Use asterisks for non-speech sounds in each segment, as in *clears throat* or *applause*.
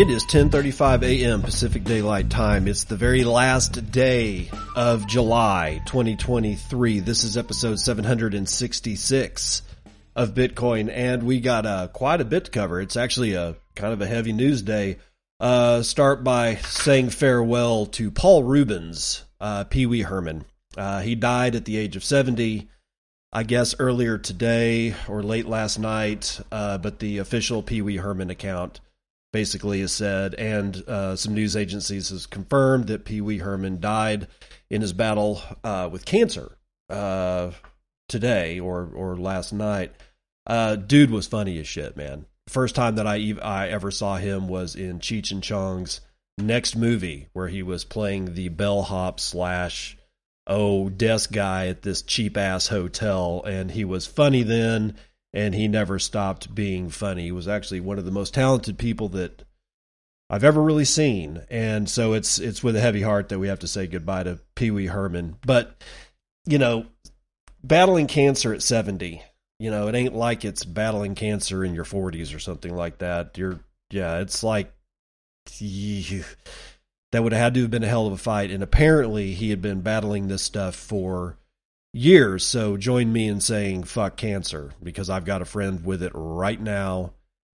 It is 10:35 a.m. Pacific Daylight Time. It's the very last day of July 2023. This is episode 766 of Bitcoin, and we got uh, quite a bit to cover. It's actually a kind of a heavy news day. Uh, start by saying farewell to Paul Reubens, uh, Pee Wee Herman. Uh, he died at the age of 70, I guess earlier today or late last night, uh, but the official Pee Wee Herman account basically has said, and uh, some news agencies has confirmed that Pee Wee Herman died in his battle uh, with cancer uh, today or or last night. Uh, dude was funny as shit, man. First time that I I ever saw him was in Cheech and Chong's next movie, where he was playing the bellhop slash oh desk guy at this cheap ass hotel, and he was funny then, and he never stopped being funny. He was actually one of the most talented people that I've ever really seen, and so it's it's with a heavy heart that we have to say goodbye to Pee Wee Herman. But you know, battling cancer at 70 you know it ain't like it's battling cancer in your 40s or something like that you're yeah it's like that would have had to have been a hell of a fight and apparently he had been battling this stuff for years so join me in saying fuck cancer because i've got a friend with it right now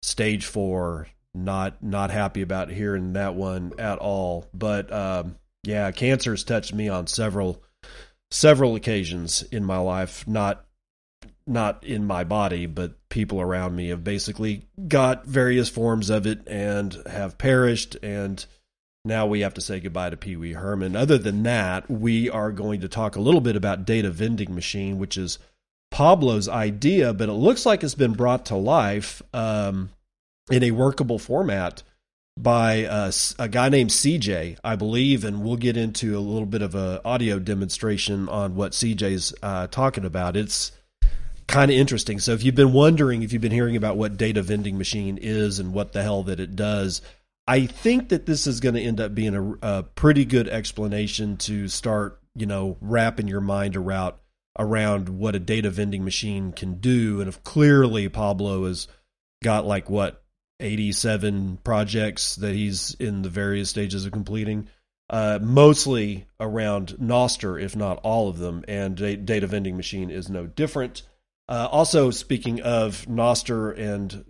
stage four not not happy about hearing that one at all but um yeah has touched me on several several occasions in my life not not in my body, but people around me have basically got various forms of it and have perished. And now we have to say goodbye to Pee Wee Herman. Other than that, we are going to talk a little bit about Data Vending Machine, which is Pablo's idea, but it looks like it's been brought to life um, in a workable format by uh, a guy named CJ, I believe, and we'll get into a little bit of a audio demonstration on what CJ's uh, talking about. It's kind of interesting. So if you've been wondering, if you've been hearing about what data vending machine is and what the hell that it does, I think that this is going to end up being a, a pretty good explanation to start, you know, wrapping your mind around around what a data vending machine can do. And if clearly Pablo has got like what 87 projects that he's in the various stages of completing, uh, mostly around Nostr, if not all of them. And data vending machine is no different. Uh, also, speaking of Nostr and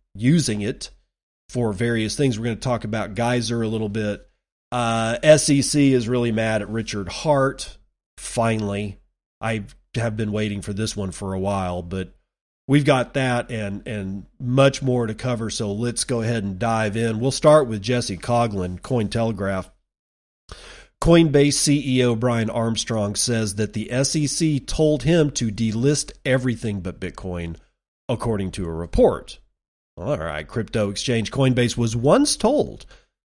*laughs* using it for various things, we're going to talk about Geyser a little bit. Uh, SEC is really mad at Richard Heart. Finally, I have been waiting for this one for a while, but we've got that and and much more to cover. So let's go ahead and dive in. We'll start with Jesse Coghlan, Cointelegraph. Coinbase CEO Brian Armstrong says that the SEC told him to delist everything but Bitcoin, according to a report. All right, crypto exchange Coinbase was once told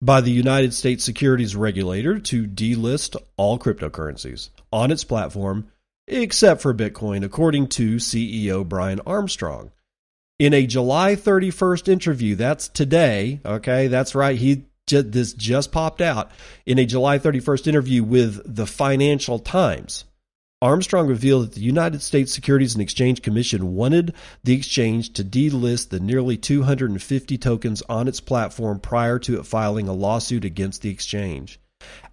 by the United States Securities Regulator to delist all cryptocurrencies on its platform except for Bitcoin, according to CEO Brian Armstrong. In a July 31st interview, that's today, okay, that's right, he this just popped out in a July 31st interview with the Financial Times. Armstrong revealed that the United States Securities and Exchange Commission wanted the exchange to delist the nearly 250 tokens on its platform prior to it filing a lawsuit against the exchange.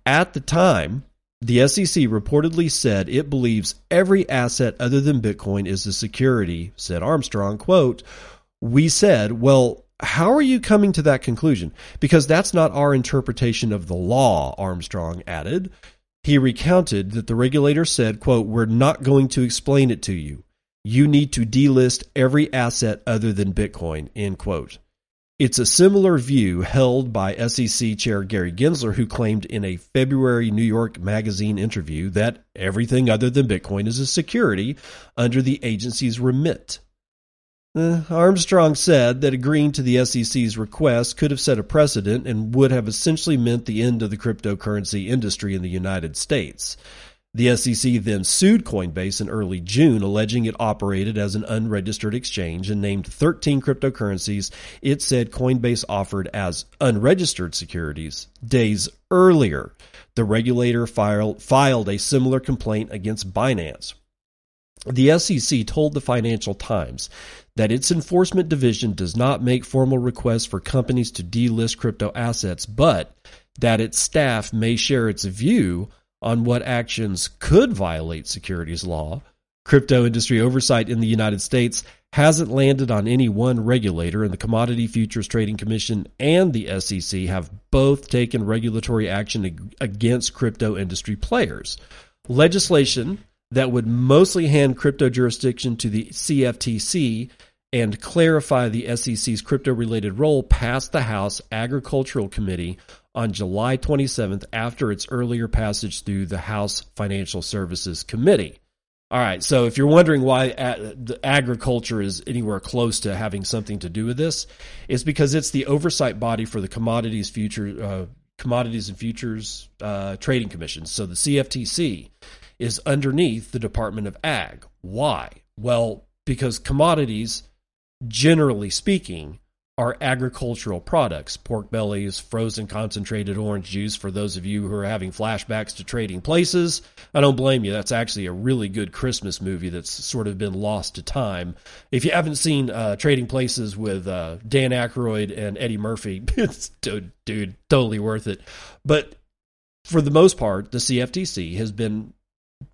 At the time, the SEC reportedly said it believes every asset other than Bitcoin is a security, said Armstrong, quote, "We said, well, how are you coming to that conclusion? Because that's not our interpretation of the law, Armstrong added. He recounted that the regulator said, quote, We're not going to explain it to you. You need to delist every asset other than Bitcoin, end quote. It's a similar view held by SEC Chair Gary Gensler, who claimed in a February New York Magazine interview that everything other than Bitcoin is a security under the agency's remit. Uh, Armstrong said that agreeing to the SEC's request could have set a precedent and would have essentially meant the end of the cryptocurrency industry in the United States. The SEC then sued Coinbase in early June, alleging it operated as an unregistered exchange and named 13 cryptocurrencies it said Coinbase offered as unregistered securities. Days earlier, the regulator filed, filed a similar complaint against Binance. The SEC told the Financial Times that its enforcement division does not make formal requests for companies to delist crypto assets, but that its staff may share its view on what actions could violate securities law. Crypto industry oversight in the United States hasn't landed on any one regulator, and the Commodity Futures Trading Commission and the SEC have both taken regulatory action against crypto industry players. Legislation that would mostly hand crypto jurisdiction to the CFTC and clarify the SEC's crypto related role passed the House Agricultural Committee on July 27th after its earlier passage through the House Financial Services Committee. All right, so if you're wondering why agriculture is anywhere close to having something to do with this, it's because it's the oversight body for the commodities future uh, commodities and futures uh, trading commission. So the CFTC is underneath the Department of Ag. Why? Well, because commodities, generally speaking, are agricultural products pork bellies, frozen concentrated orange juice for those of you who are having flashbacks to trading places. I don't blame you. That's actually a really good Christmas movie that's sort of been lost to time. If you haven't seen uh, Trading Places with uh, Dan Aykroyd and Eddie Murphy, *laughs* it's, dude, dude, totally worth it. But for the most part, the CFTC has been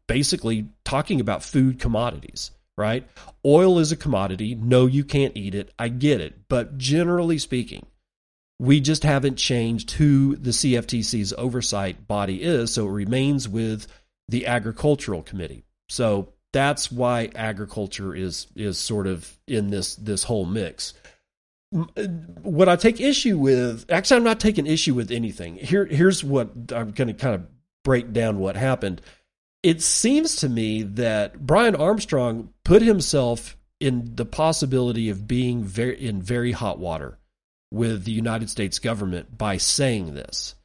basically talking about food commodities right? Oil is a commodity. No, you can't eat it. I get it. But generally speaking, we just haven't changed who the CFTC's oversight body is. So it remains with the Agricultural Committee. So that's why agriculture is is sort of in this this whole mix. What I take issue with, actually, I'm not taking issue with anything. Here, here's what I'm going to kind of break down what happened it seems to me that Brian Armstrong put himself in the possibility of being very in very hot water with the United States government by saying this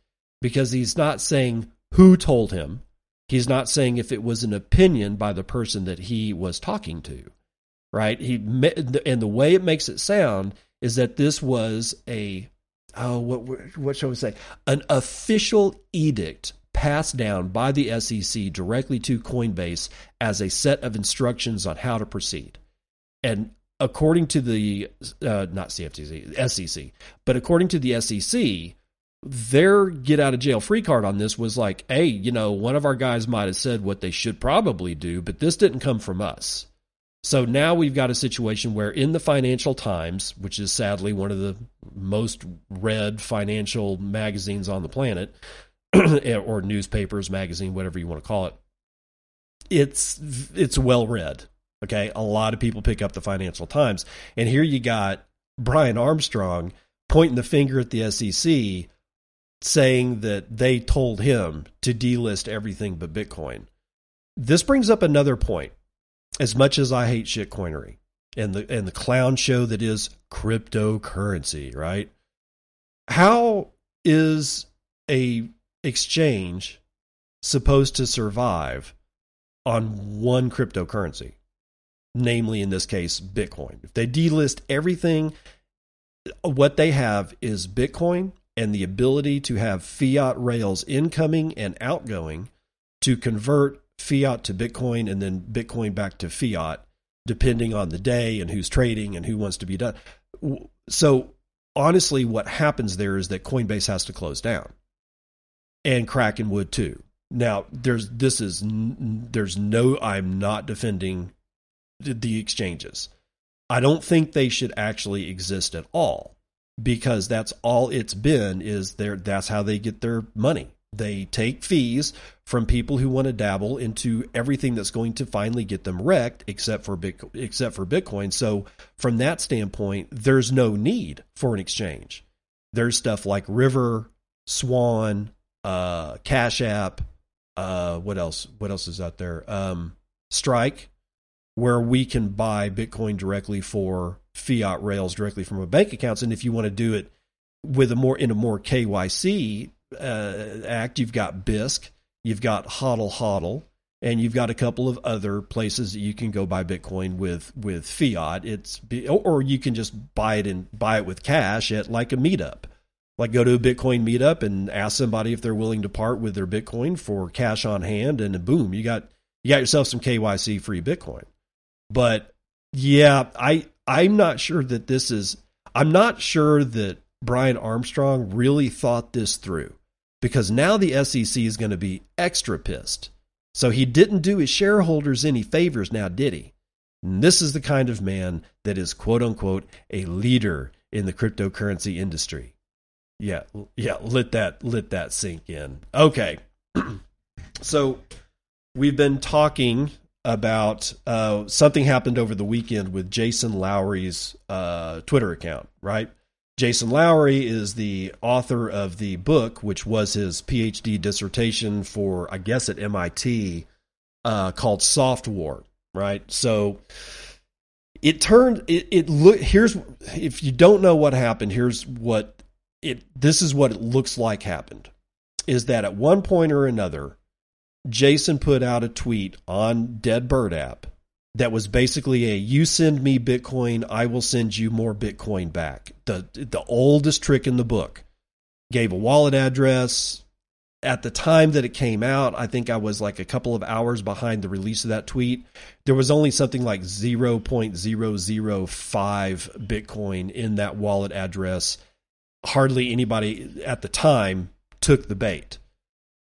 because he's not saying who told him. He's not saying if it was an opinion by the person that he was talking to right? He and the way it makes it sound is that this was a oh what what shall we say? An official edict passed down by the SEC directly to Coinbase as a set of instructions on how to proceed. And according to the uh, not CFTC, SEC, but according to the SEC, their get out of jail free card on this was like, hey, you know, one of our guys might have said what they should probably do, but this didn't come from us. So now we've got a situation where in the Financial Times, which is sadly one of the most read financial magazines on the planet, *clears throat* or newspapers, magazine, whatever you want to call it. It's it's well read. Okay, a lot of people pick up the Financial Times, and here you got Brian Armstrong pointing the finger at the SEC, saying that they told him to delist everything but Bitcoin. This brings up another point. As much as I hate shitcoinery and the and the clown show that is cryptocurrency, right? How is a exchange supposed to survive on one cryptocurrency, namely in this case, Bitcoin. If they delist everything, what they have is Bitcoin and the ability to have fiat rails incoming and outgoing to convert fiat to Bitcoin and then Bitcoin back to fiat, depending on the day and who's trading and who wants to be done. So, honestly, what happens there is that Coinbase has to close down and Kraken would too. Now, there's this is there's no I'm not defending the exchanges. I don't think they should actually exist at all because that's all it's been is there that's how they get their money. They take fees from people who want to dabble into everything that's going to finally get them wrecked, except for Bitcoin, except for Bitcoin. So from that standpoint, there's no need for an exchange. There's stuff like River, Swan, uh, Cash App, uh, what else? What else is out there? Um, Strike, where we can buy Bitcoin directly for fiat rails directly from our bank accounts. And if you want to do it with a more in a more KYC uh, act, you've got Bisq, you've got Hodl Hodl, and you've got a couple of other places that you can go buy Bitcoin with with fiat. It's or you can just buy it and buy it with cash at like a meetup. Like go to a Bitcoin meetup and ask somebody if they're willing to part with their Bitcoin for cash on hand, and boom, you got you got yourself some KYC free Bitcoin. But yeah, I I'm not sure that this is I'm not sure that Brian Armstrong really thought this through because now the SEC is going to be extra pissed. So he didn't do his shareholders any favors now, did he? And this is the kind of man that is quote unquote a leader in the cryptocurrency industry. Yeah, yeah, let that let that sink in. Okay. *clears throat* so we've been talking about uh, something happened over the weekend with Jason Lowery's uh, Twitter account, right? Jason Lowery is the author of the book, which was his PhD dissertation for, I guess, at MIT, uh, called Soft War, right? So it turned it, it look here's if you don't know what happened, here's what it this is what it looks like happened is that at one point or another Jason put out a tweet on Dead Bird app that was basically a you send me Bitcoin, I will send you more Bitcoin back. The the oldest trick in the book. Gave a wallet address. At the time that it came out, I think I was like a couple of hours behind the release of that tweet. There was only something like 0.005 Bitcoin in that wallet address. Hardly anybody at the time took the bait.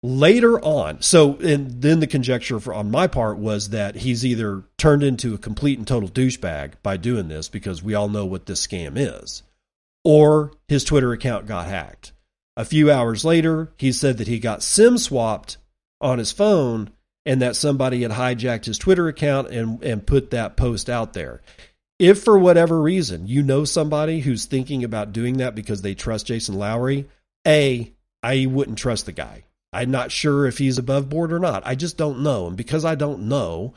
Later on so and then the conjecture for, on my part was that he's either turned into a complete and total douchebag by doing this because we all know what this scam is or his twitter account got hacked. A few hours later he said that he got sim swapped on his phone and that somebody had hijacked his twitter account and and put that post out there if for whatever reason you know somebody who's thinking about doing that because they trust Jason Lowery a I wouldn't trust the guy I'm not sure if he's above board or not. I just don't know. And because I don't know,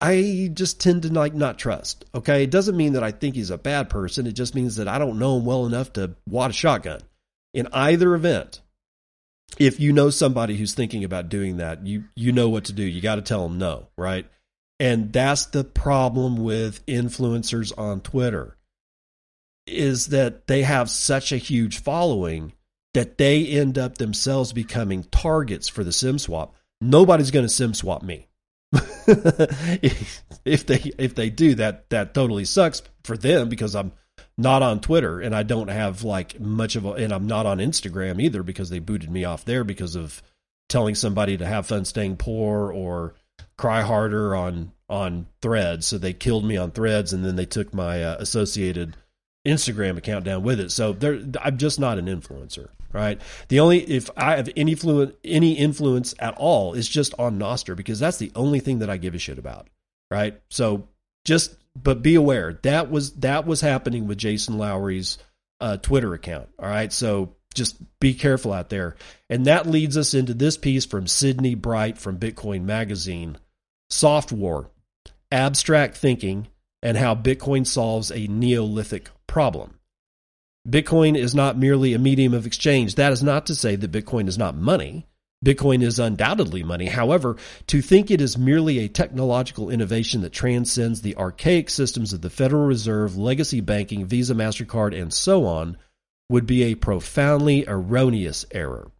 I just tend to like not trust. Okay. It doesn't mean that I think he's a bad person. It just means that I don't know him well enough to wad a shotgun. In either event, if you know somebody who's thinking about doing that, you you know what to do. You got to tell them no, right? And that's the problem with influencers on Twitter is that they have such a huge following that they end up themselves becoming targets for the sim swap. Nobody's going to sim swap me. *laughs* if they if they do that that totally sucks for them because I'm not on Twitter and I don't have like much of a and I'm not on Instagram either because they booted me off there because of telling somebody to have fun staying poor or cry harder on on threads so they killed me on threads and then they took my uh, associated Instagram account down with it so I'm just not an influencer right? The only if I have any influence any influence at all is just on Nostr because that's the only thing that I give a shit about, right? So just but be aware that was that was happening with Jason Lowery's uh, Twitter account. All right, so just be careful out there, and that leads us into this piece from Sydney Bright from Bitcoin Magazine: Soft War, abstract thinking, and how Bitcoin solves a Neolithic problem. Bitcoin is not merely a medium of exchange. That is not to say that Bitcoin is not money. Bitcoin is undoubtedly money. However, to think it is merely a technological innovation that transcends the archaic systems of the Federal Reserve, legacy banking, Visa, MasterCard, and so on would be a profoundly erroneous error.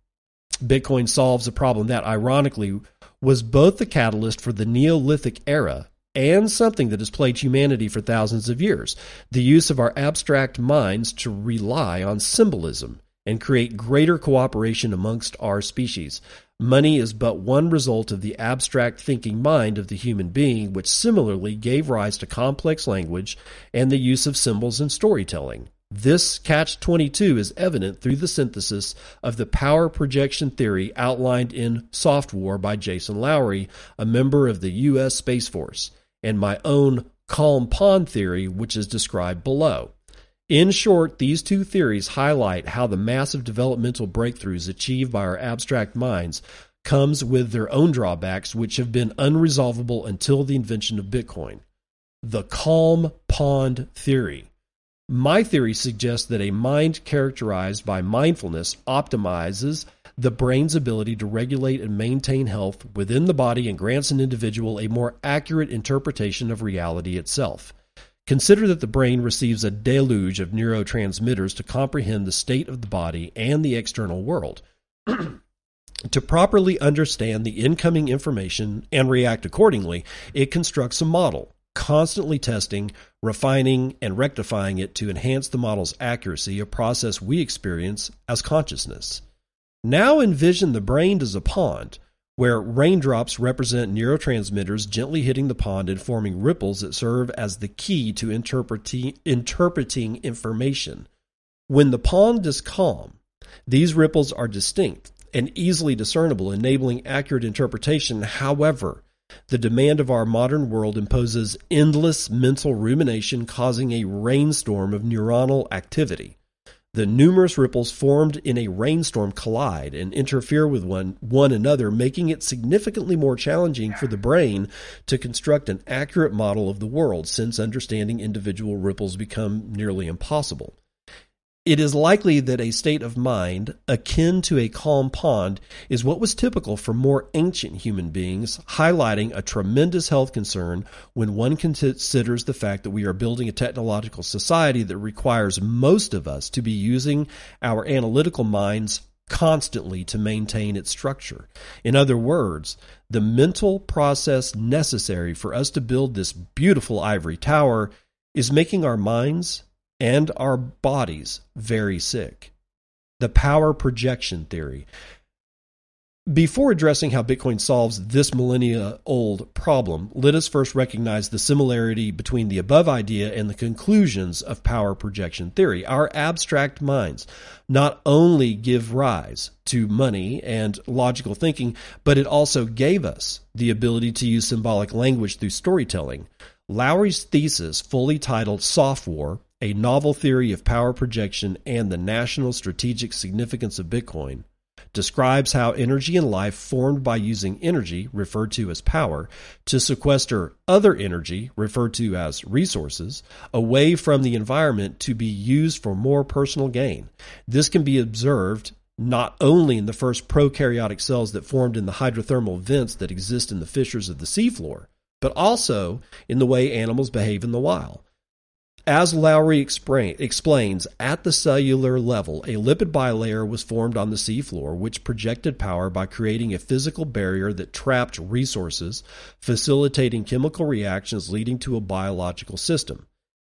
Bitcoin solves a problem that, ironically, was both the catalyst for the Neolithic era and something that has plagued humanity for thousands of years the use of our abstract minds to rely on symbolism and create greater cooperation amongst our species. Money is but one result of the abstract thinking mind of the human being, which similarly gave rise to complex language and the use of symbols in storytelling. This catch 22 is evident through the synthesis of the power projection theory outlined in Soft War by Jason Lowery, a member of the U.S. Space Force, and my own calm pond theory, which is described below. In short, these two theories highlight how the massive developmental breakthroughs achieved by our abstract minds comes with their own drawbacks which have been unresolvable until the invention of Bitcoin. The calm pond theory my theory suggests that a mind characterized by mindfulness optimizes the brain's ability to regulate and maintain health within the body and grants an individual a more accurate interpretation of reality itself. Consider that the brain receives a deluge of neurotransmitters to comprehend the state of the body and the external world. *clears throat* to properly understand the incoming information and react accordingly, it constructs a model, constantly testing, refining, and rectifying it to enhance the model's accuracy, a process we experience as consciousness. Now envision the brain as a pond, where raindrops represent neurotransmitters gently hitting the pond and forming ripples that serve as the key to interpreting, information. When the pond is calm, these ripples are distinct and easily discernible, enabling accurate interpretation. However, the demand of our modern world imposes endless mental rumination, causing a rainstorm of neuronal activity. The numerous ripples formed in a rainstorm collide and interfere with one, one another, making it significantly more challenging for the brain to construct an accurate model of the world, since understanding individual ripples become nearly impossible. It is likely that a state of mind akin to a calm pond is what was typical for more ancient human beings, highlighting a tremendous health concern when one considers the fact that we are building a technological society that requires most of us to be using our analytical minds constantly to maintain its structure. In other words, the mental process necessary for us to build this beautiful ivory tower is making our minds and our bodies very sick. The power projection theory. Before addressing how Bitcoin solves this millennia old problem, let us first recognize the similarity between the above idea and the conclusions of power projection theory. Our abstract minds not only give rise to money and logical thinking, but it also gave us the ability to use symbolic language through storytelling. Lowery's thesis, fully titled Soft War a novel theory of power projection and the national strategic significance of Bitcoin, describes how energy and life formed by using energy, referred to as power, to sequester other energy, referred to as resources, away from the environment to be used for more personal gain. This can be observed not only in the first prokaryotic cells that formed in the hydrothermal vents that exist in the fissures of the seafloor, but also in the way animals behave in the wild. As Lowery explains, at the cellular level, a lipid bilayer was formed on the seafloor, which projected power by creating a physical barrier that trapped resources, facilitating chemical reactions leading to a biological system.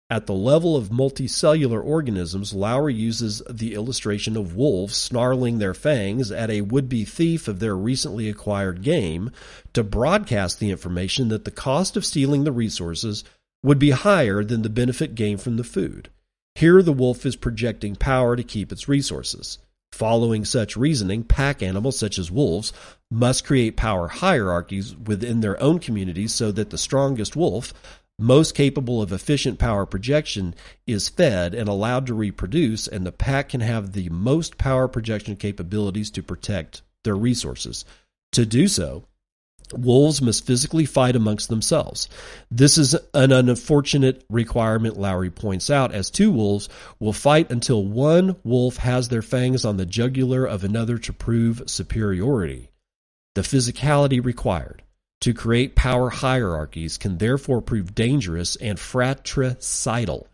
At the level of multicellular organisms, Lowery uses the illustration of wolves snarling their fangs at a would be thief of their recently acquired game to broadcast the information that the cost of stealing the resources would be higher than the benefit gained from the food. Here, the wolf is projecting power to keep its resources. Following such reasoning, pack animals such as wolves must create power hierarchies within their own communities so that the strongest wolf, most capable of efficient power projection, is fed and allowed to reproduce, and the pack can have the most power projection capabilities to protect their resources. To do so, Wolves must physically fight amongst themselves. This is an unfortunate requirement, Lowery points out, as two wolves will fight until one wolf has their fangs on the jugular of another to prove superiority. The physicality required to create power hierarchies can therefore prove dangerous and fratricidal.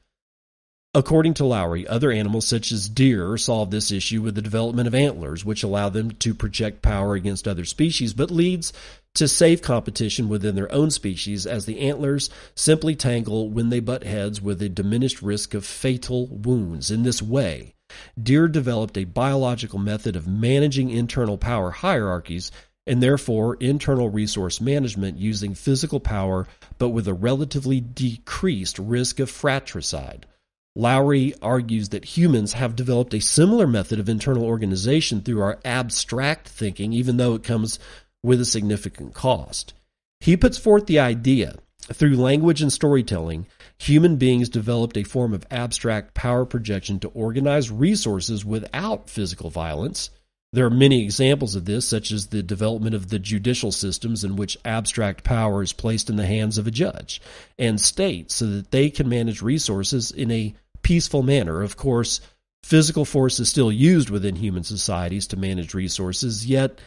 According to Lowery, other animals such as deer solve this issue with the development of antlers, which allow them to project power against other species, but leads to save competition within their own species as the antlers simply tangle when they butt heads with a diminished risk of fatal wounds. In this way, deer developed a biological method of managing internal power hierarchies and therefore internal resource management using physical power but with a relatively decreased risk of fratricide. Lowery argues that humans have developed a similar method of internal organization through our abstract thinking, even though it comes with a significant cost. He puts forth the idea through language and storytelling, human beings developed a form of abstract power projection to organize resources without physical violence. There are many examples of this, such as the development of the judicial systems in which abstract power is placed in the hands of a judge and state so that they can manage resources in a peaceful manner. Of course, physical force is still used within human societies to manage resources, yet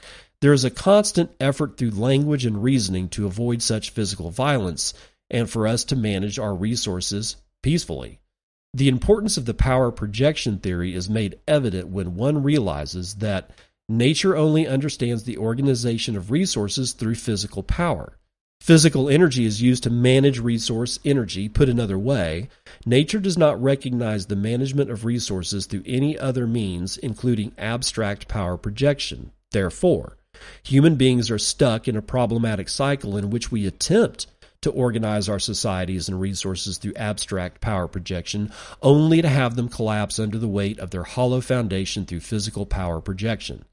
there is a constant effort through language and reasoning to avoid such physical violence and for us to manage our resources peacefully. The importance of the power projection theory is made evident when one realizes that nature only understands the organization of resources through physical power. Physical energy is used to manage resource energy. Put another way, nature does not recognize the management of resources through any other means, including abstract power projection. Therefore, human beings are stuck in a problematic cycle in which we attempt to organize our societies and resources through abstract power projection, only to have them collapse under the weight of their hollow foundation through physical power projection.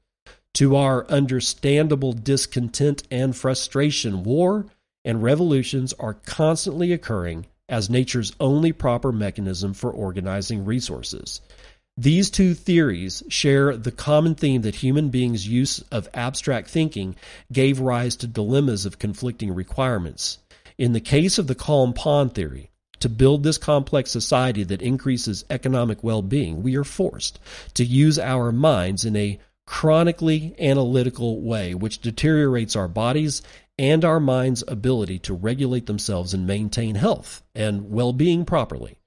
To our understandable discontent and frustration, war and revolutions are constantly occurring as nature's only proper mechanism for organizing resources. These two theories share the common theme that human beings' use of abstract thinking gave rise to dilemmas of conflicting requirements. In the case of the calm pond theory, to build this complex society that increases economic well being, we are forced to use our minds in a chronically analytical way, which deteriorates our bodies and our mind's ability to regulate themselves and maintain health and well being properly.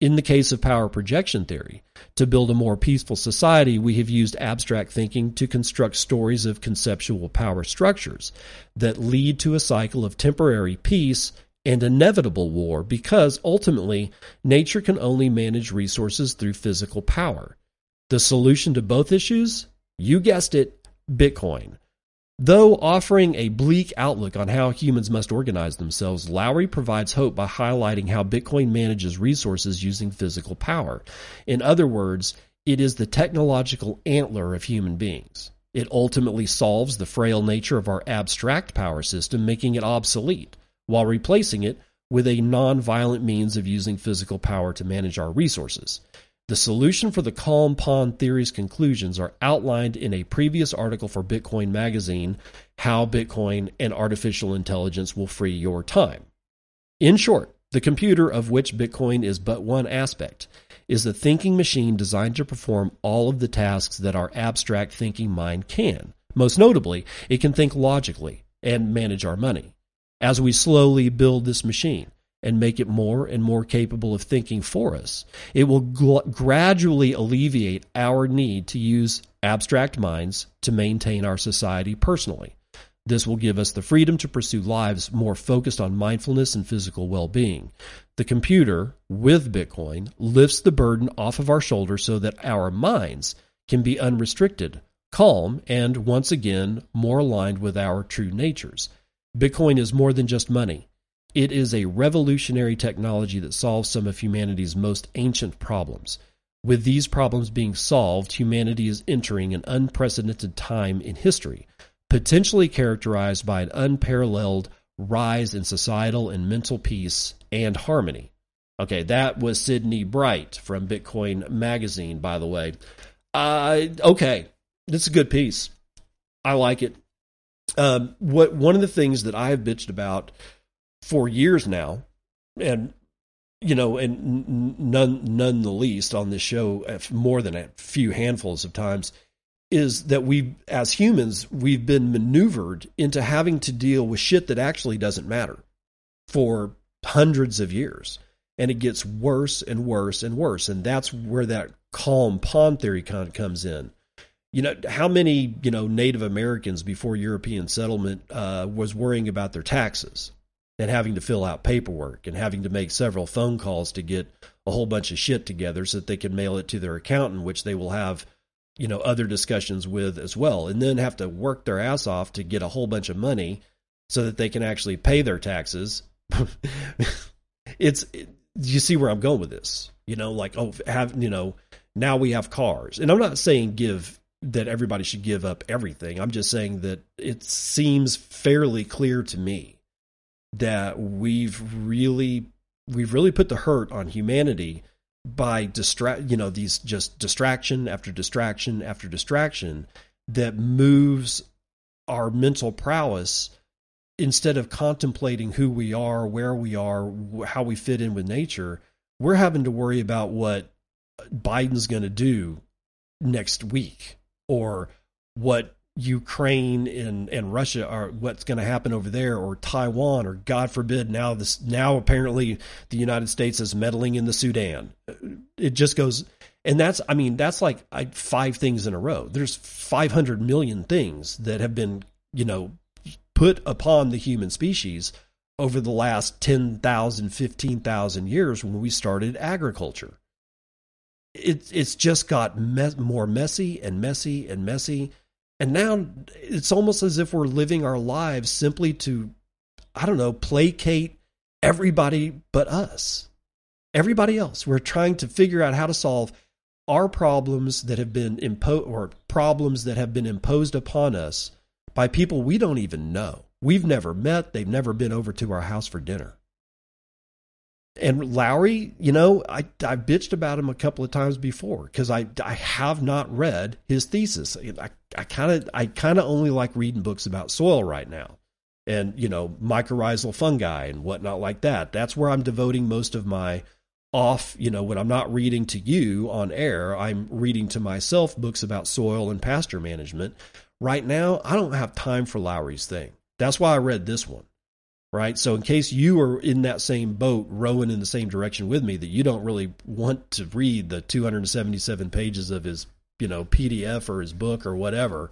In the case of power projection theory, to build a more peaceful society, we have used abstract thinking to construct stories of conceptual power structures that lead to a cycle of temporary peace and inevitable war because ultimately nature can only manage resources through physical power. The solution to both issues? You guessed it, Bitcoin. Though offering a bleak outlook on how humans must organize themselves, Lowery provides hope by highlighting how Bitcoin manages resources using physical power. In other words, it is the technological antler of human beings. It ultimately solves the frail nature of our abstract power system, making it obsolete, while replacing it with a non-violent means of using physical power to manage our resources. The solution for the calm pond theory's conclusions are outlined in a previous article for Bitcoin Magazine How Bitcoin and Artificial Intelligence Will Free Your Time. In short, the computer, of which Bitcoin is but one aspect, is a thinking machine designed to perform all of the tasks that our abstract thinking mind can. Most notably, it can think logically and manage our money. As we slowly build this machine, and make it more and more capable of thinking for us. It will gl- gradually alleviate our need to use abstract minds to maintain our society personally. This will give us the freedom to pursue lives more focused on mindfulness and physical well being. The computer, with Bitcoin, lifts the burden off of our shoulders so that our minds can be unrestricted, calm, and once again more aligned with our true natures. Bitcoin is more than just money. It is a revolutionary technology that solves some of humanity's most ancient problems. With these problems being solved, humanity is entering an unprecedented time in history, potentially characterized by an unparalleled rise in societal and mental peace and harmony. Okay, that was Sydney Bright from Bitcoin Magazine, by the way. Uh, okay, it's a good piece. I like it. Um, what one of the things that I have bitched about for years now, and you know, and none none the least on this show, more than a few handfuls of times, is that we as humans we've been maneuvered into having to deal with shit that actually doesn't matter for hundreds of years. And it gets worse and worse and worse. And that's where that calm pond theory kind of comes in. You know how many you know native americans before european settlement uh, was worrying about their taxes and having to fill out paperwork and having to make several phone calls to get a whole bunch of shit together so that they can mail it to their accountant, which they will have, you know, other discussions with as well, and then have to work their ass off to get a whole bunch of money so that they can actually pay their taxes. *laughs* it's it, you see where I'm going with this. You know, like oh, have you know now we have cars, and I'm not saying give that everybody should give up everything. I'm just saying that it seems fairly clear to me that we've really we've really put the hurt on humanity by distract you know these just distraction after distraction after distraction that moves our mental prowess instead of contemplating who we are where we are how we fit in with nature we're having to worry about what biden's going to do next week or what Ukraine and, and Russia are what's going to happen over there or Taiwan or God forbid now this now apparently the United States is meddling in the Sudan. It just goes and that's I mean that's like five things in a row. There's 500 million things that have been, you know, put upon the human species over the last 10,000 15,000 years when we started agriculture. It, it's just got me- more messy and messy and messy and now it's almost as if we're living our lives simply to, I don't know, placate everybody but us. Everybody else. We're trying to figure out how to solve our problems that have been imposed or problems that have been imposed upon us by people we don't even know. We've never met, they've never been over to our house for dinner. And Lowery, you know, I I bitched about him a couple of times before because I I have not read his thesis. I I kind of I kind of only like reading books about soil right now, and you know mycorrhizal fungi and whatnot like that. That's where I'm devoting most of my off. You know, when I'm not reading to you on air, I'm reading to myself books about soil and pasture management. Right now, I don't have time for Lowery's thing. That's why I read this one right? So in case you are in that same boat rowing in the same direction with me that you don't really want to read the 277 pages of his, you know, PDF or his book or whatever,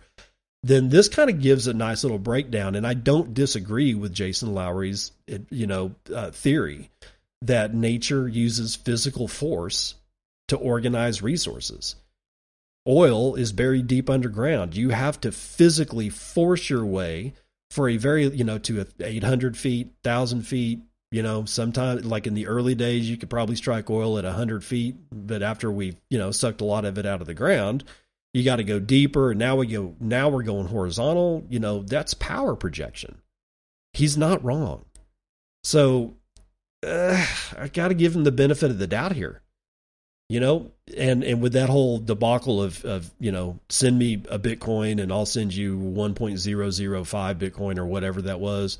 then this kind of gives a nice little breakdown and I don't disagree with Jason Lowery's, you know, uh, theory that nature uses physical force to organize resources. Oil is buried deep underground. You have to physically force your way for a very you know to a 800 feet 1000 feet you know sometimes like in the early days you could probably strike oil at 100 feet but after we've you know sucked a lot of it out of the ground you got to go deeper. And now we go now we're going horizontal you know that's power projection. He's not wrong. So uh, i got to give him the benefit of the doubt here you know and and with that whole debacle of of you know send me a bitcoin and i'll send you 1.005 bitcoin or whatever that was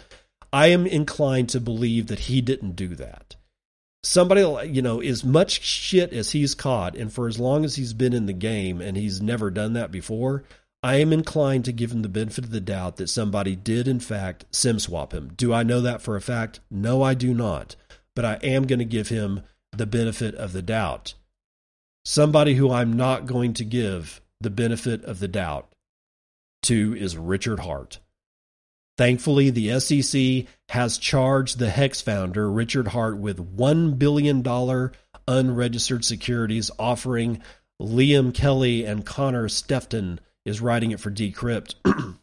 i am inclined to believe that he didn't do that. Somebody you know as much shit as he's caught and for as long as he's been in the game and he's never done that before i am inclined to give him the benefit of the doubt that somebody did in fact sim swap him. Do i know that for a fact? No i do not. But i am going to give him the benefit of the doubt Somebody who I'm not going to give the benefit of the doubt to is Richard Heart. Thankfully, the SEC has charged the Hex founder, Richard Heart, with $1 billion unregistered securities offering Liam Kelly and Connor Sephton is writing it for Decrypt. *clears throat*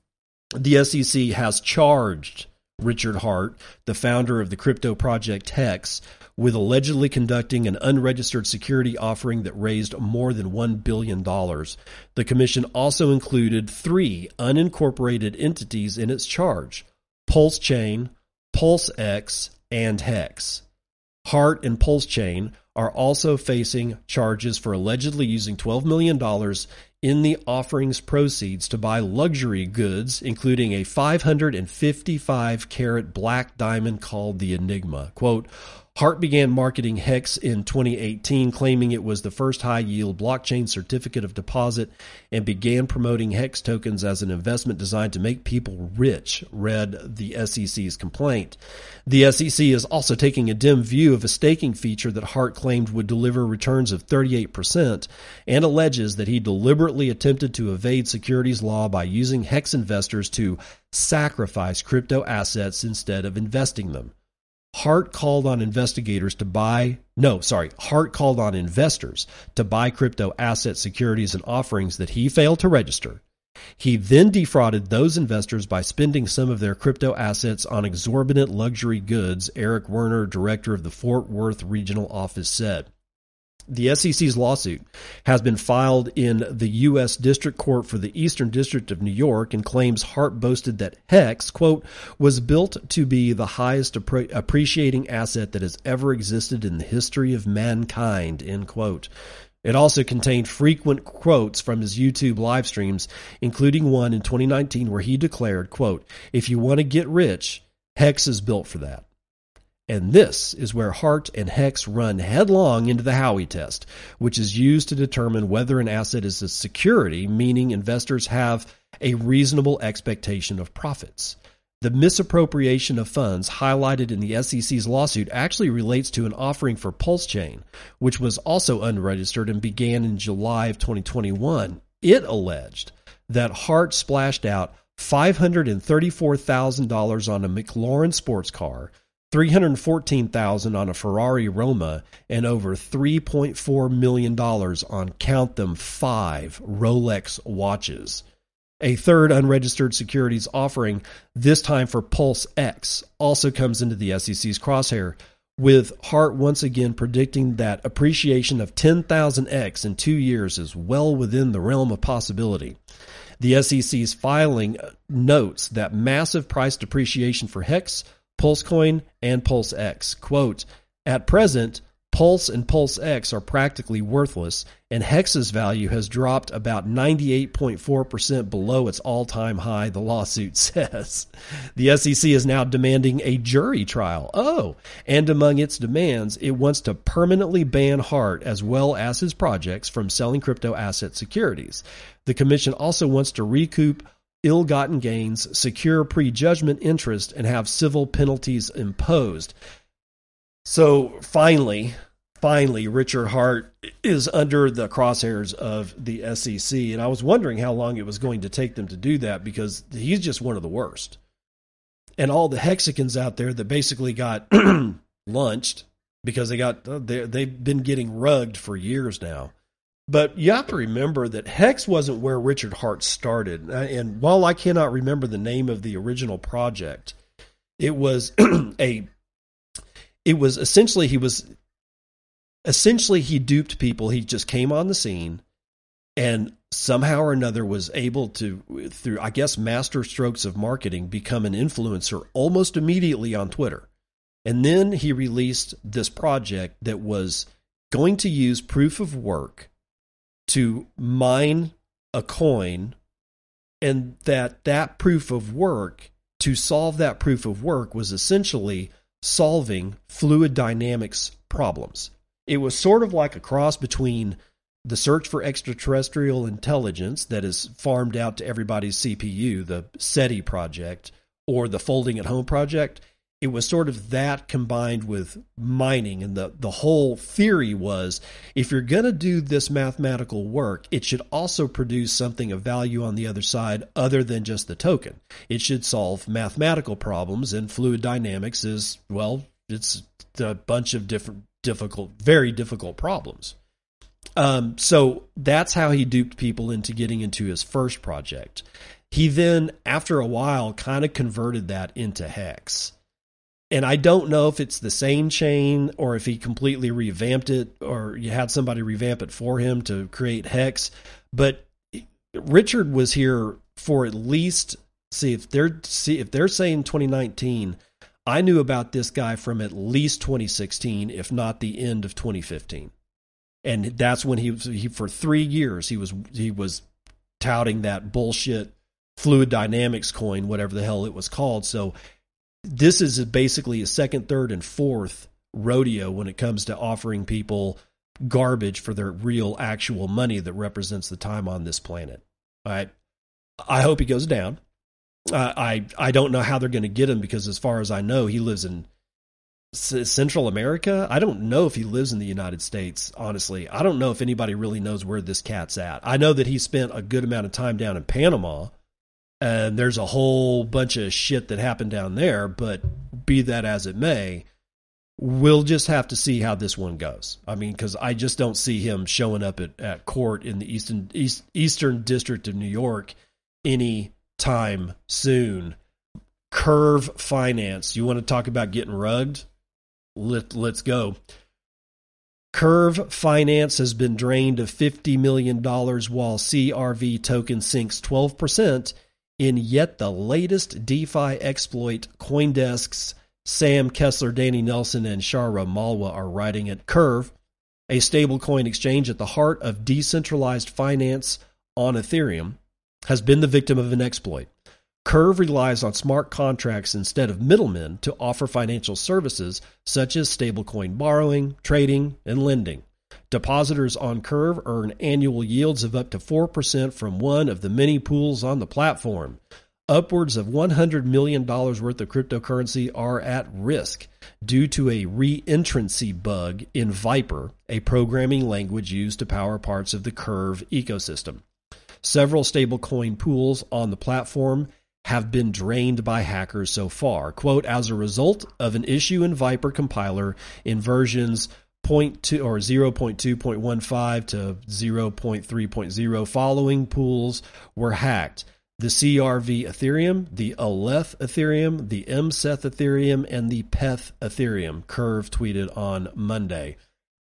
the SEC has charged Richard Heart, the founder of the crypto project Hex, with allegedly conducting an unregistered security offering that raised more than $1 billion. The commission also included three unincorporated entities in its charge PulseChain, Pulse X, and Hex. Heart and PulseChain are also facing charges for allegedly using $12 million in the offering's proceeds to buy luxury goods, including a 555 carat black diamond called the Enigma. Quote, Heart began marketing Hex in 2018, claiming it was the first high yield blockchain certificate of deposit, and began promoting Hex tokens as an investment designed to make people rich, read the SEC's complaint. The SEC is also taking a dim view of a staking feature that Heart claimed would deliver returns of 38% and alleges that he deliberately attempted to evade securities law by using Hex investors to sacrifice crypto assets instead of investing them. Heart called on investigators to buy, no, sorry, Heart called on investors to buy crypto asset securities and offerings that he failed to register. He then defrauded those investors by spending some of their crypto assets on exorbitant luxury goods, Eric Werner, director of the Fort Worth regional office, said. The SEC's lawsuit has been filed in the U.S. District Court for the Eastern District of New York and claims Heart boasted that Hex, quote, was built to be the highest appre- appreciating asset that has ever existed in the history of mankind, end quote. It also contained frequent quotes from his YouTube live streams, including one in 2019 where he declared, quote, if you want to get rich, Hex is built for that. And this is where Heart and Hex run headlong into the Howey test, which is used to determine whether an asset is a security, meaning investors have a reasonable expectation of profits. The misappropriation of funds highlighted in the SEC's lawsuit actually relates to an offering for PulseChain, which was also unregistered and began in July of 2021. It alleged that Heart splashed out $534,000 on a McLaren sports car 314,000 on a Ferrari Roma and over 3.4 million dollars on count them 5 Rolex watches. A third unregistered securities offering, this time for Pulse X, also comes into the SEC's crosshair, with Heart once again predicting that appreciation of 10,000x in two years is well within the realm of possibility. The SEC's filing notes that massive price depreciation for Hex Pulsecoin and PulseX. Quote, at present, Pulse and PulseX are practically worthless, and Hex's value has dropped about 98.4% below its all time high, the lawsuit *laughs* says. The SEC is now demanding a jury trial. Oh, and among its demands, it wants to permanently ban Heart as well as his projects from selling crypto asset securities. The commission also wants to recoup ill gotten gains, secure prejudgment interest, and have civil penalties imposed. So finally, finally, Richard Heart is under the crosshairs of the SEC. And I was wondering how long it was going to take them to do that because he's just one of the worst. And all the Hexicans out there that basically got *clears throat* lunched because they got they've been getting rugged for years now. But you have to remember that Hex wasn't where Richard Heart started. Uh, and while I cannot remember the name of the original project, it was *clears throat* a it was essentially he was essentially he duped people. He just came on the scene and somehow or another was able to through I guess master strokes of marketing become an influencer almost immediately on Twitter. And then he released this project that was going to use proof of work to mine a coin and that that proof of work to solve that proof of work was essentially solving fluid dynamics problems. It was sort of like a cross between the search for extraterrestrial intelligence that is farmed out to everybody's CPU, the SETI project, or the Folding at Home project it was sort of that combined with mining and the the whole theory was if you're going to do this mathematical work it should also produce something of value on the other side other than just the token. It should solve mathematical problems and fluid dynamics is well it's a bunch of different difficult very difficult problems. Um, so that's how he duped people into getting into his first project. He then after a while kind of converted that into hex and I don't know if it's the same chain or if he completely revamped it or you had somebody revamp it for him to create Hex. But Richard was here for at least see if they're see if they're saying 2019. I knew about this guy from at least 2016, if not the end of 2015, and that's when he was he for three years he was he was touting that bullshit fluid dynamics coin, whatever the hell it was called. So this is basically a second, third, and fourth rodeo when it comes to offering people garbage for their real, actual money that represents the time on this planet. I I hope he goes down. Uh, I I don't know how they're going to get him because, as far as I know, he lives in Central America. I don't know if he lives in the United States. Honestly, I don't know if anybody really knows where this cat's at. I know that he spent a good amount of time down in Panama and there's a whole bunch of shit that happened down there. But be that as it may, we'll just have to see how this one goes. I mean, because I just don't see him showing up at, at court in the eastern east, eastern district of New York any time soon. Curve Finance. You want to talk about getting rugged? Let Let's go. Curve Finance has been drained of $50 million while CRV token sinks 12% in yet the latest DeFi exploit. Coindesk's Sam Kessler, Danny Nelson, and Shaurya Malwa are writing it. Curve, a stablecoin exchange at the heart of decentralized finance on Ethereum, has been the victim of an exploit. Curve relies on smart contracts instead of middlemen to offer financial services such as stablecoin borrowing, trading, and lending. Depositors on Curve earn annual yields of up to 4% from one of the many pools on the platform. Upwards of $100 million worth of cryptocurrency are at risk due to a reentrancy bug in Vyper, a programming language used to power parts of the Curve ecosystem. Several stablecoin pools on the platform have been drained by hackers so far. Quote, as a result of an issue in Vyper compiler in versions 0.2 or 0.2.15 to 0.3.0 following pools were hacked. The CRV Ethereum, the Aleph Ethereum, the MSETH Ethereum, and the PETH Ethereum. Curve tweeted on Monday.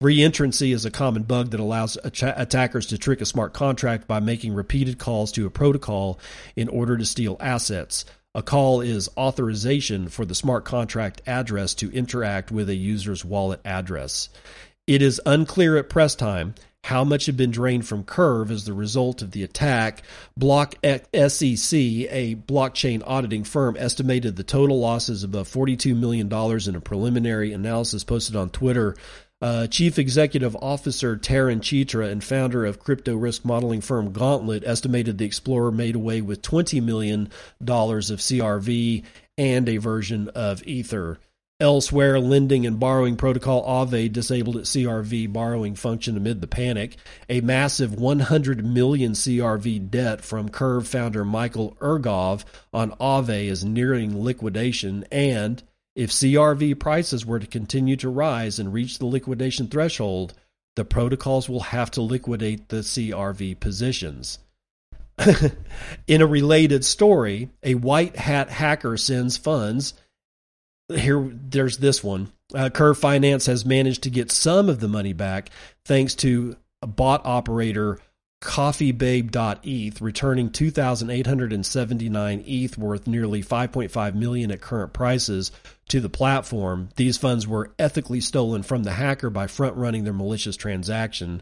Reentrancy is a common bug that allows attackers to trick a smart contract by making repeated calls to a protocol in order to steal assets. A call is authorization for the smart contract address to interact with a user's wallet address. It is unclear at press time how much had been drained from Curve as the result of the attack. BlockSec, a blockchain auditing firm, estimated the total losses above $42 million in a preliminary analysis posted on Twitter uh, Chief Executive Officer Tarun Chitra and founder of crypto risk modeling firm Gauntlet estimated the Explorer made away with $20 million of CRV and a version of Ether. Elsewhere, lending and borrowing protocol Aave disabled its CRV borrowing function amid the panic. A massive 100 million CRV debt from Curve founder Michael Egorov on Aave is nearing liquidation, and if CRV prices were to continue to rise and reach the liquidation threshold, the protocols will have to liquidate the CRV positions. *laughs* In a related story, a white hat hacker sends funds. Here, there's this one. Uh, Curve Finance has managed to get some of the money back thanks to a bot operator coffeebabe.eth returning 2879 eth worth nearly 5.5 million at current prices to the platform. These funds were ethically stolen from the hacker by front running their malicious transaction.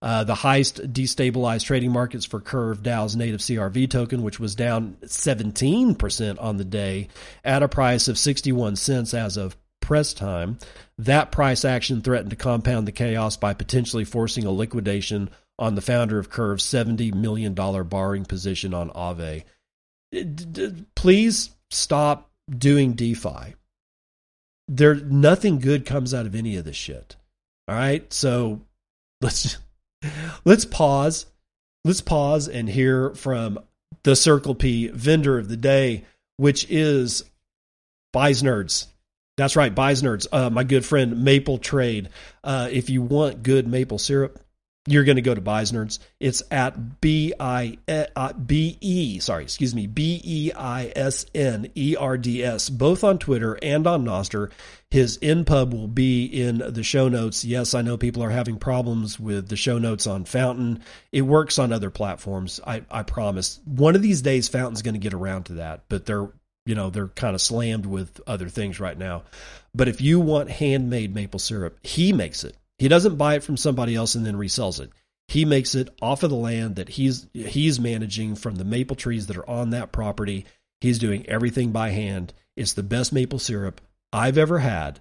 Uh, the heist destabilized trading markets for curve DAO's native crv token which was down 17% on the day at a price of 61 cents as of press time. That price action threatened to compound the chaos by potentially forcing a liquidation on the founder of Curve's $70 million borrowing position on Aave. Please stop doing DeFi. There, nothing good comes out of any of this shit. All right, so let's let's pause. Let's pause and hear from the Circle P vendor of the day, which is Beisnerds. That's right, Beisnerds. Uh, my good friend Maple Trade. Uh, if you want good maple syrup, you're going to go to Beisner's. It's at B I uh, B E sorry, excuse me, B E I S N E R D S, both on Twitter and on Nostr. His npub will be in the show notes. Yes, I know people are having problems with the show notes on Fountain. It works on other platforms. I, I promise. One of these days, Fountain's going to get around to that, but they're you know they're kind of slammed with other things right now. But if you want handmade maple syrup, he makes it he doesn't buy it from somebody else and then resells it. He makes it off of the land that he's he's managing from the maple trees that are on that property. He's doing everything by hand. It's the best maple syrup I've ever had.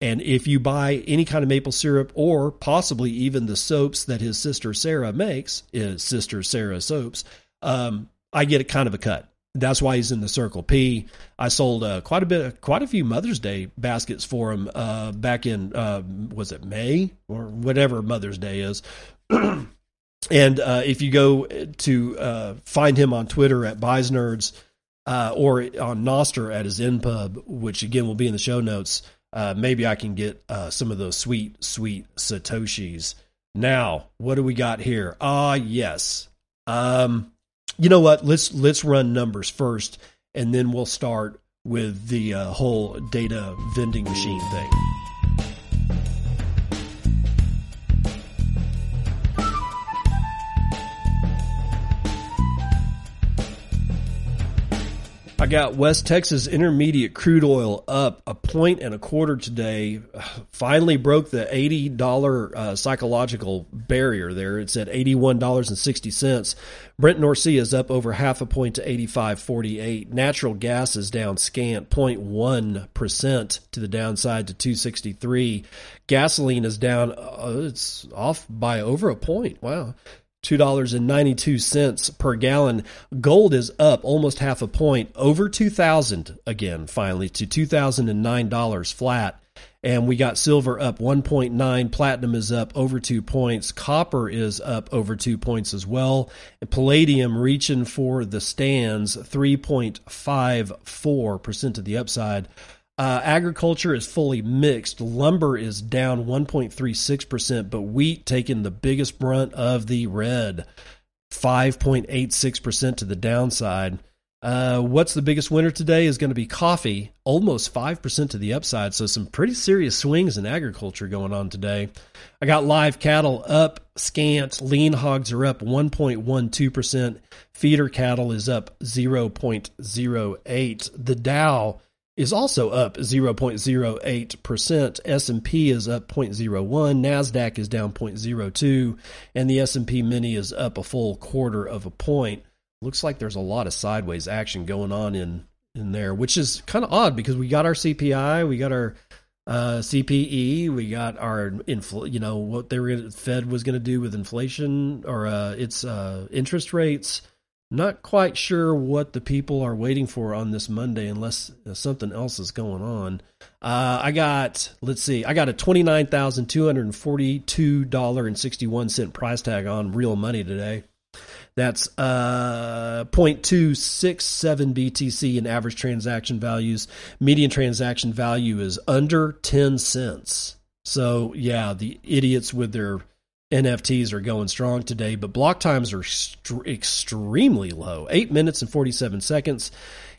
And if you buy any kind of maple syrup or possibly even the soaps that his sister Sarah makes, his sister Sarah soaps, um, I get a kind of a cut that's why he's in the Circle P. I sold uh, quite a bit, quite a few Mother's Day baskets for him uh, back in uh, was it May or whatever Mother's Day is. *clears throat* and uh, if you go to uh, find him on Twitter at Beisnerds uh, or on Nostr at his npub, which again will be in the show notes, maybe I can get some of those sweet, sweet satoshis. Now, what do we got here? Ah, yes. Um, you know what? Let's let's run numbers first, and then we'll start with the uh, whole data vending machine thing. I got West Texas Intermediate crude oil up a point and a quarter today. Finally broke the eighty dollar uh, psychological barrier. There, it's at eighty one dollars and sixty cents. Brent North Sea is up over half a point to eighty five forty eight. Natural gas is down scant 0.1 percent to the downside to two sixty three. Gasoline is down. Uh, it's off by over a point. Wow. $2.92 per gallon. Gold is up almost half a point, over 2000 again, finally, to $2,009 flat. And we got silver up 1.9, platinum is up over two points, copper is up over two points as well. And palladium reaching for the stands, 3.54% to the upside. Uh, agriculture is fully mixed. Lumber is down 1.36%, but wheat taking the biggest brunt of the red, 5.86% to the downside. Uh, what's the biggest winner today is going to be coffee, almost 5% to the upside. So, some pretty serious swings in agriculture going on today. I got live cattle up scant. Lean hogs are up 1.12%. Feeder cattle is up 0.08. The Dow is also up 0.08%. S&P is up 0.01, Nasdaq is down 0.02, and the S&P mini is up a full quarter of a point. Looks like there's a lot of sideways action going on in in there, which is kind of odd because we got our CPI, we got our uh, CPE, we got our infl- you know what they were Fed was going to do with inflation or uh, its uh, interest rates not quite sure what the people are waiting for on this Monday unless uh, something else is going on. Uh, I got, let's see, I got a $29,242.61 price tag on real money today. That's uh, 0.267 BTC in average transaction values. Median transaction value is under 10 cents. So, yeah, the idiots with their NFTs are going strong today, but block times are st- extremely low. Eight minutes and 47 seconds.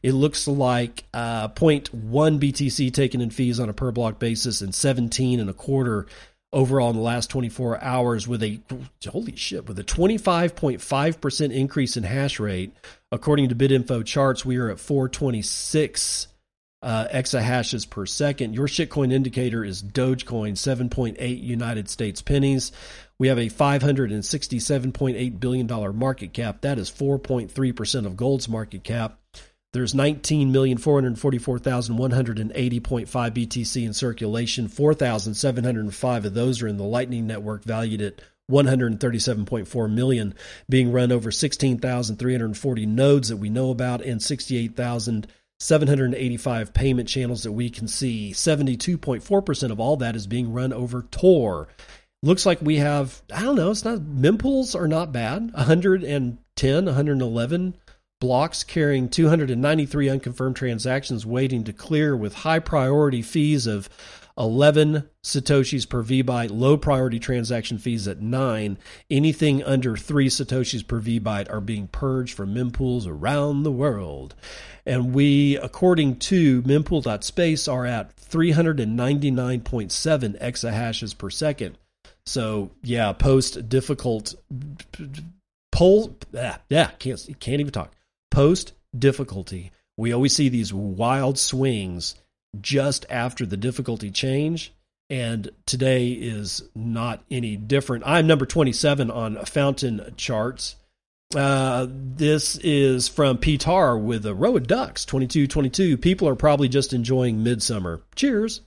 It looks like uh, 0.1 BTC taken in fees on a per block basis and 17 and a quarter overall in the last 24 hours with a holy shit with a 25.5% increase in hash rate according to bitinfo charts we are at 426 uh, exahashes per second. Your shitcoin indicator is Dogecoin, 7.8 United States pennies. We have a $567.8 billion market cap. That is 4.3% of gold's market cap. There's 19,444,180.5 BTC in circulation. 4,705 of those are in the Lightning Network, valued at 137.4 million, being run over 16,340 nodes that we know about and 68,785 payment channels that we can see. 72.4% of all that is being run over Tor looks like we have I don't know, it's not mempools are not bad. 110, 111 blocks carrying 293 unconfirmed transactions waiting to clear with high priority fees of 11 satoshis per vbyte, low priority transaction fees at 9. Anything under 3 satoshis per vbyte are being purged from mempools around the world. And we, according to mempool.space, are at 399.7 exahashes per second. So yeah, post difficult poll. Ah, yeah, can't can't even talk. Post difficulty. We always see these wild swings just after the difficulty change, and today is not any different. I'm number 27 on Fountain charts. Uh, this is from PTAR with a row of ducks, 2222. People are probably just enjoying midsummer. Cheers.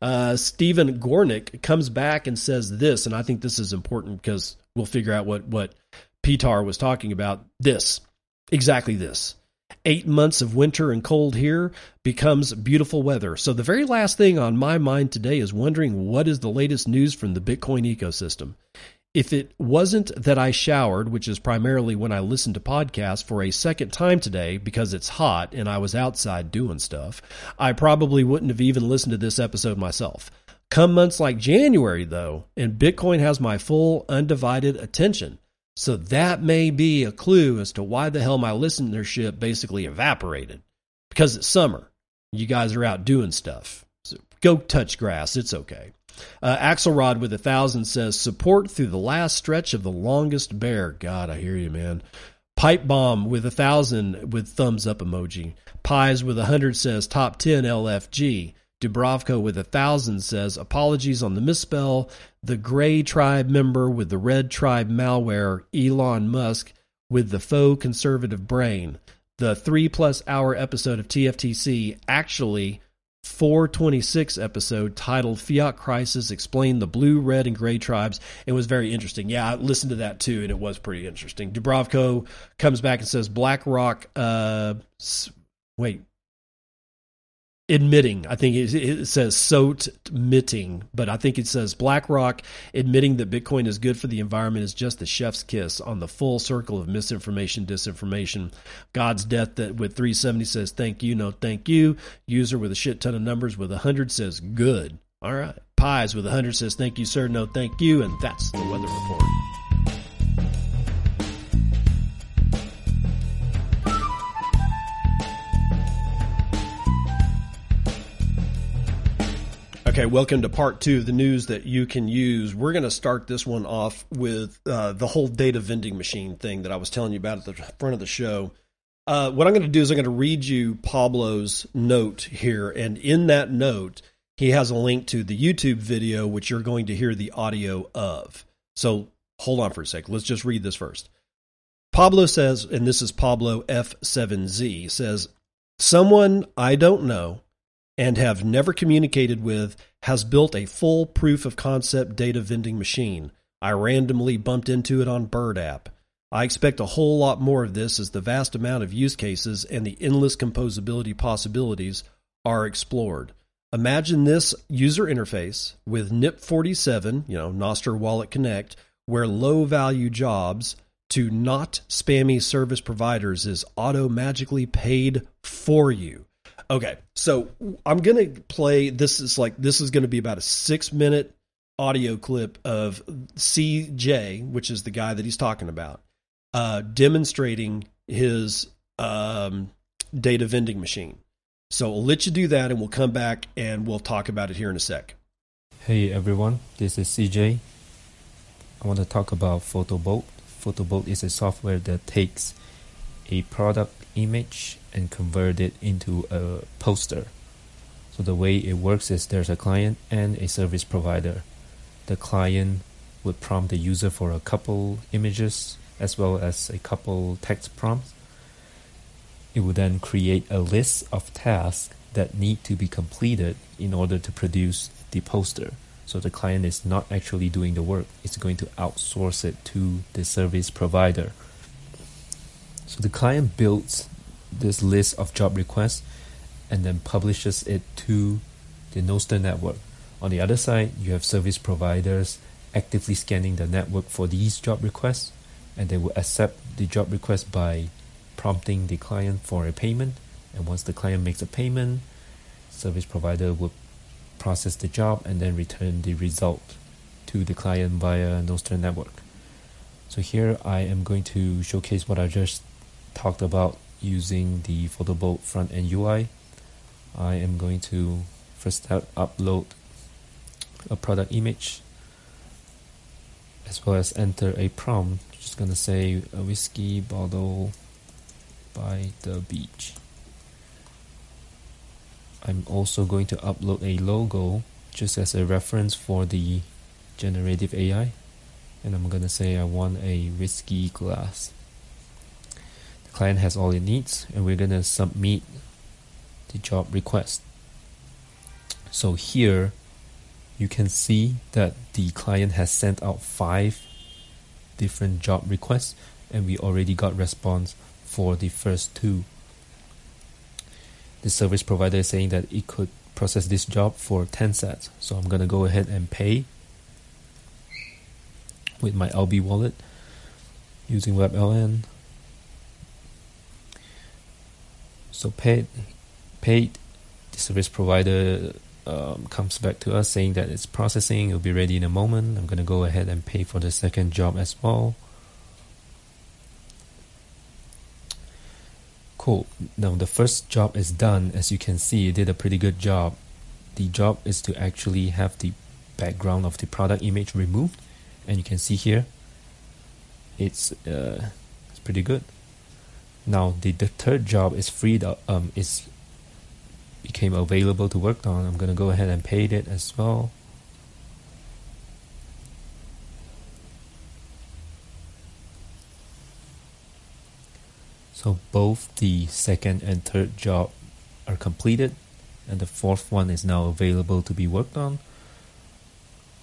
Uh, Stephen Gornick comes back and says this, and I think this is important because we'll figure out what what Pitar was talking about. This, exactly this. Eight months of winter and cold here becomes beautiful weather. So the very last thing on my mind today is wondering what is the latest news from the Bitcoin ecosystem. If it wasn't that I showered, which is primarily when I listen to podcasts for a second time today because it's hot and I was outside doing stuff, I probably wouldn't have even listened to this episode myself. Come months like January, though, and Bitcoin has my full, undivided attention. So that may be a clue as to why the hell my listenership basically evaporated. Because it's summer. You guys are out doing stuff. So go touch grass. It's okay. Uh, Axelrod with a thousand says support through the last stretch of the longest bear. God, I hear you, man. Pipe Bomb with a thousand with thumbs up emoji. Pies with a hundred says top 10 LFG. Dubrovko with a thousand says apologies on the misspell. The Gray Tribe member with the Red Tribe malware. Elon Musk with the faux conservative brain. The three plus hour episode of TFTC actually 426 episode titled Fiat Crisis explained the blue, red, and gray tribes. It was very interesting. Yeah, I listened to that too, and it was pretty interesting. Dubrovko comes back and says BlackRock, uh, wait, admitting, I think it, says SOT admitting, but I think it says BlackRock admitting that Bitcoin is good for the environment is just the chef's kiss on the full circle of misinformation, disinformation. God's death that with 370 says thank you, no thank you. User with a shit ton of numbers with 100 says good. All right. Pies with 100 says thank you, sir, no thank you. And that's the weather report. Okay, welcome to part two of the news that you can use. We're going to start this one off with uh, the whole data vending machine thing that I was telling you about at the front of the show. Uh, what I'm going to do is I'm going to read you Pablo's note here, and in that note, he has a link to the YouTube video, which you're going to hear the audio of. So hold on for a sec. Let's just read this first. Pablo says, and this is Pablo F7Z, says, Someone I don't know and have never communicated with has built a full proof of concept data vending machine. I randomly bumped into it on Bird app. I expect a whole lot more of this as the vast amount of use cases and the endless composability possibilities are explored. Imagine this user interface with NIP47, you know, Nostr Wallet Connect, where low value jobs to not spammy service providers is auto magically paid for you. Okay, so I'm gonna play. This is like this is gonna be about a six minute audio clip of CJ, which is the guy that he's talking about, uh, demonstrating his um, data vending machine. So I'll let you do that, and we'll come back and we'll talk about it here in a sec. Hey everyone, this is CJ. I want to talk about PhotoBolt. PhotoBolt is a software that takes a product image and convert it into a poster. So the way it works is there's a client and a service provider. The client would prompt the user for a couple images as well as a couple text prompts. It would then create a list of tasks that need to be completed in order to produce the poster. So the client is not actually doing the work, it's going to outsource it to the service provider. So the client builds this list of job requests and then publishes it to the Nostr network. On the other side, you have service providers actively scanning the network for these job requests, and they will accept the job request by prompting the client for a payment. And once the client makes a payment, service provider will process the job and then return the result to the client via Nostr network. So here I am going to showcase what I just talked about using the PhotoBolt front end UI. I am going to first upload a product image as well as enter a prompt. Just gonna say a whiskey bottle by the beach. I'm also going to upload a logo just as a reference for the generative AI and I'm gonna say I want a whiskey glass client has all it needs and we're gonna submit the job request. So here you can see that the client has sent out five different job requests and we already got response for the first two. The service provider is saying that it could process this job for 10 sats. So I'm gonna go ahead and pay with my Alby wallet using WebLN So paid, paid, the service provider um, comes back to us saying that it's processing, it'll be ready in a moment. I'm going to go ahead and pay for the second job as well. Cool. Now the first job is done. As you can see, it did a pretty good job. The job is to actually have the background of the product image removed, and you can see here, it's uh, it's pretty good. Now the, the third job is freed up, um, is became available to work on. I'm gonna go ahead and pay it as well. So both the second and third job are completed and the fourth one is now available to be worked on.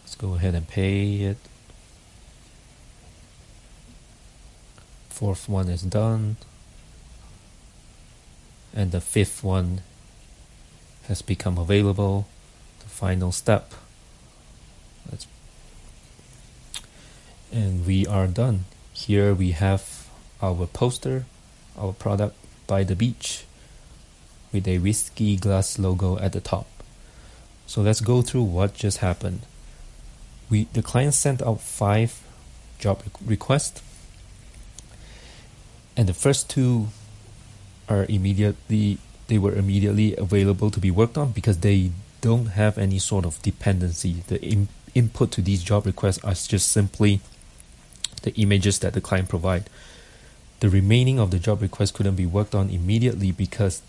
Let's go ahead and pay it. Fourth one is done. And the fifth one has become available. The final step. Let's and we are done. Here we have our poster, our product by the beach with a whiskey glass logo at the top. So let's go through what just happened. We the client sent out five job requests, and the first two are immediately they were immediately available to be worked on because they don't have any sort of dependency. The in, input to these job requests are just simply the images that the client provide. The remaining of the job requests couldn't be worked on immediately because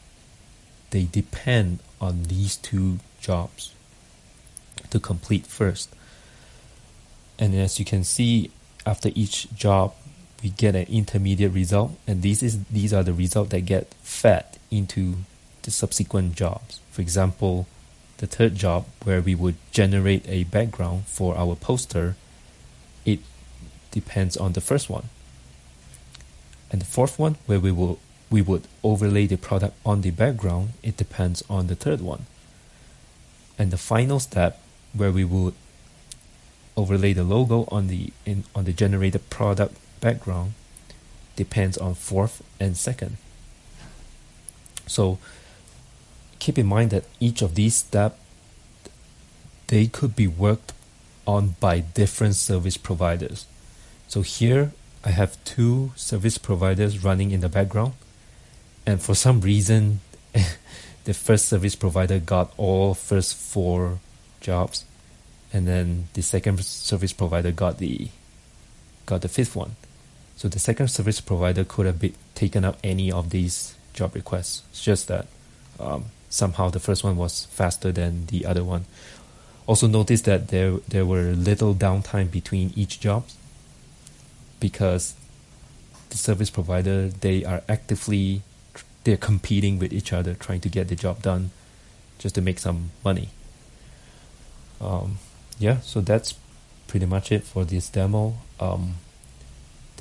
they depend on these two jobs to complete first. And as you can see, after each job, we get an intermediate result, and these is these are the results that get fed into the subsequent jobs. For example, the third job where we would generate a background for our poster, it depends on the first one. And the fourth one where we will we would overlay the product on the background, it depends on the third one. And the final step where we would overlay the logo on the in, on the generated product background depends on fourth and second. So keep in mind that each of these steps they could be worked on by different service providers. So here I have two service providers running in the background and for some reason *laughs* the first service provider got all first four jobs and then the second service provider got the got the fifth one so the second service provider could have been, taken up any of these job requests it's just that um, somehow the first one was faster than the other one also notice that there there were little downtime between each job because the service provider they are actively they're competing with each other, trying to get the job done, just to make some money. Um, yeah, so that's pretty much it for this demo. Um,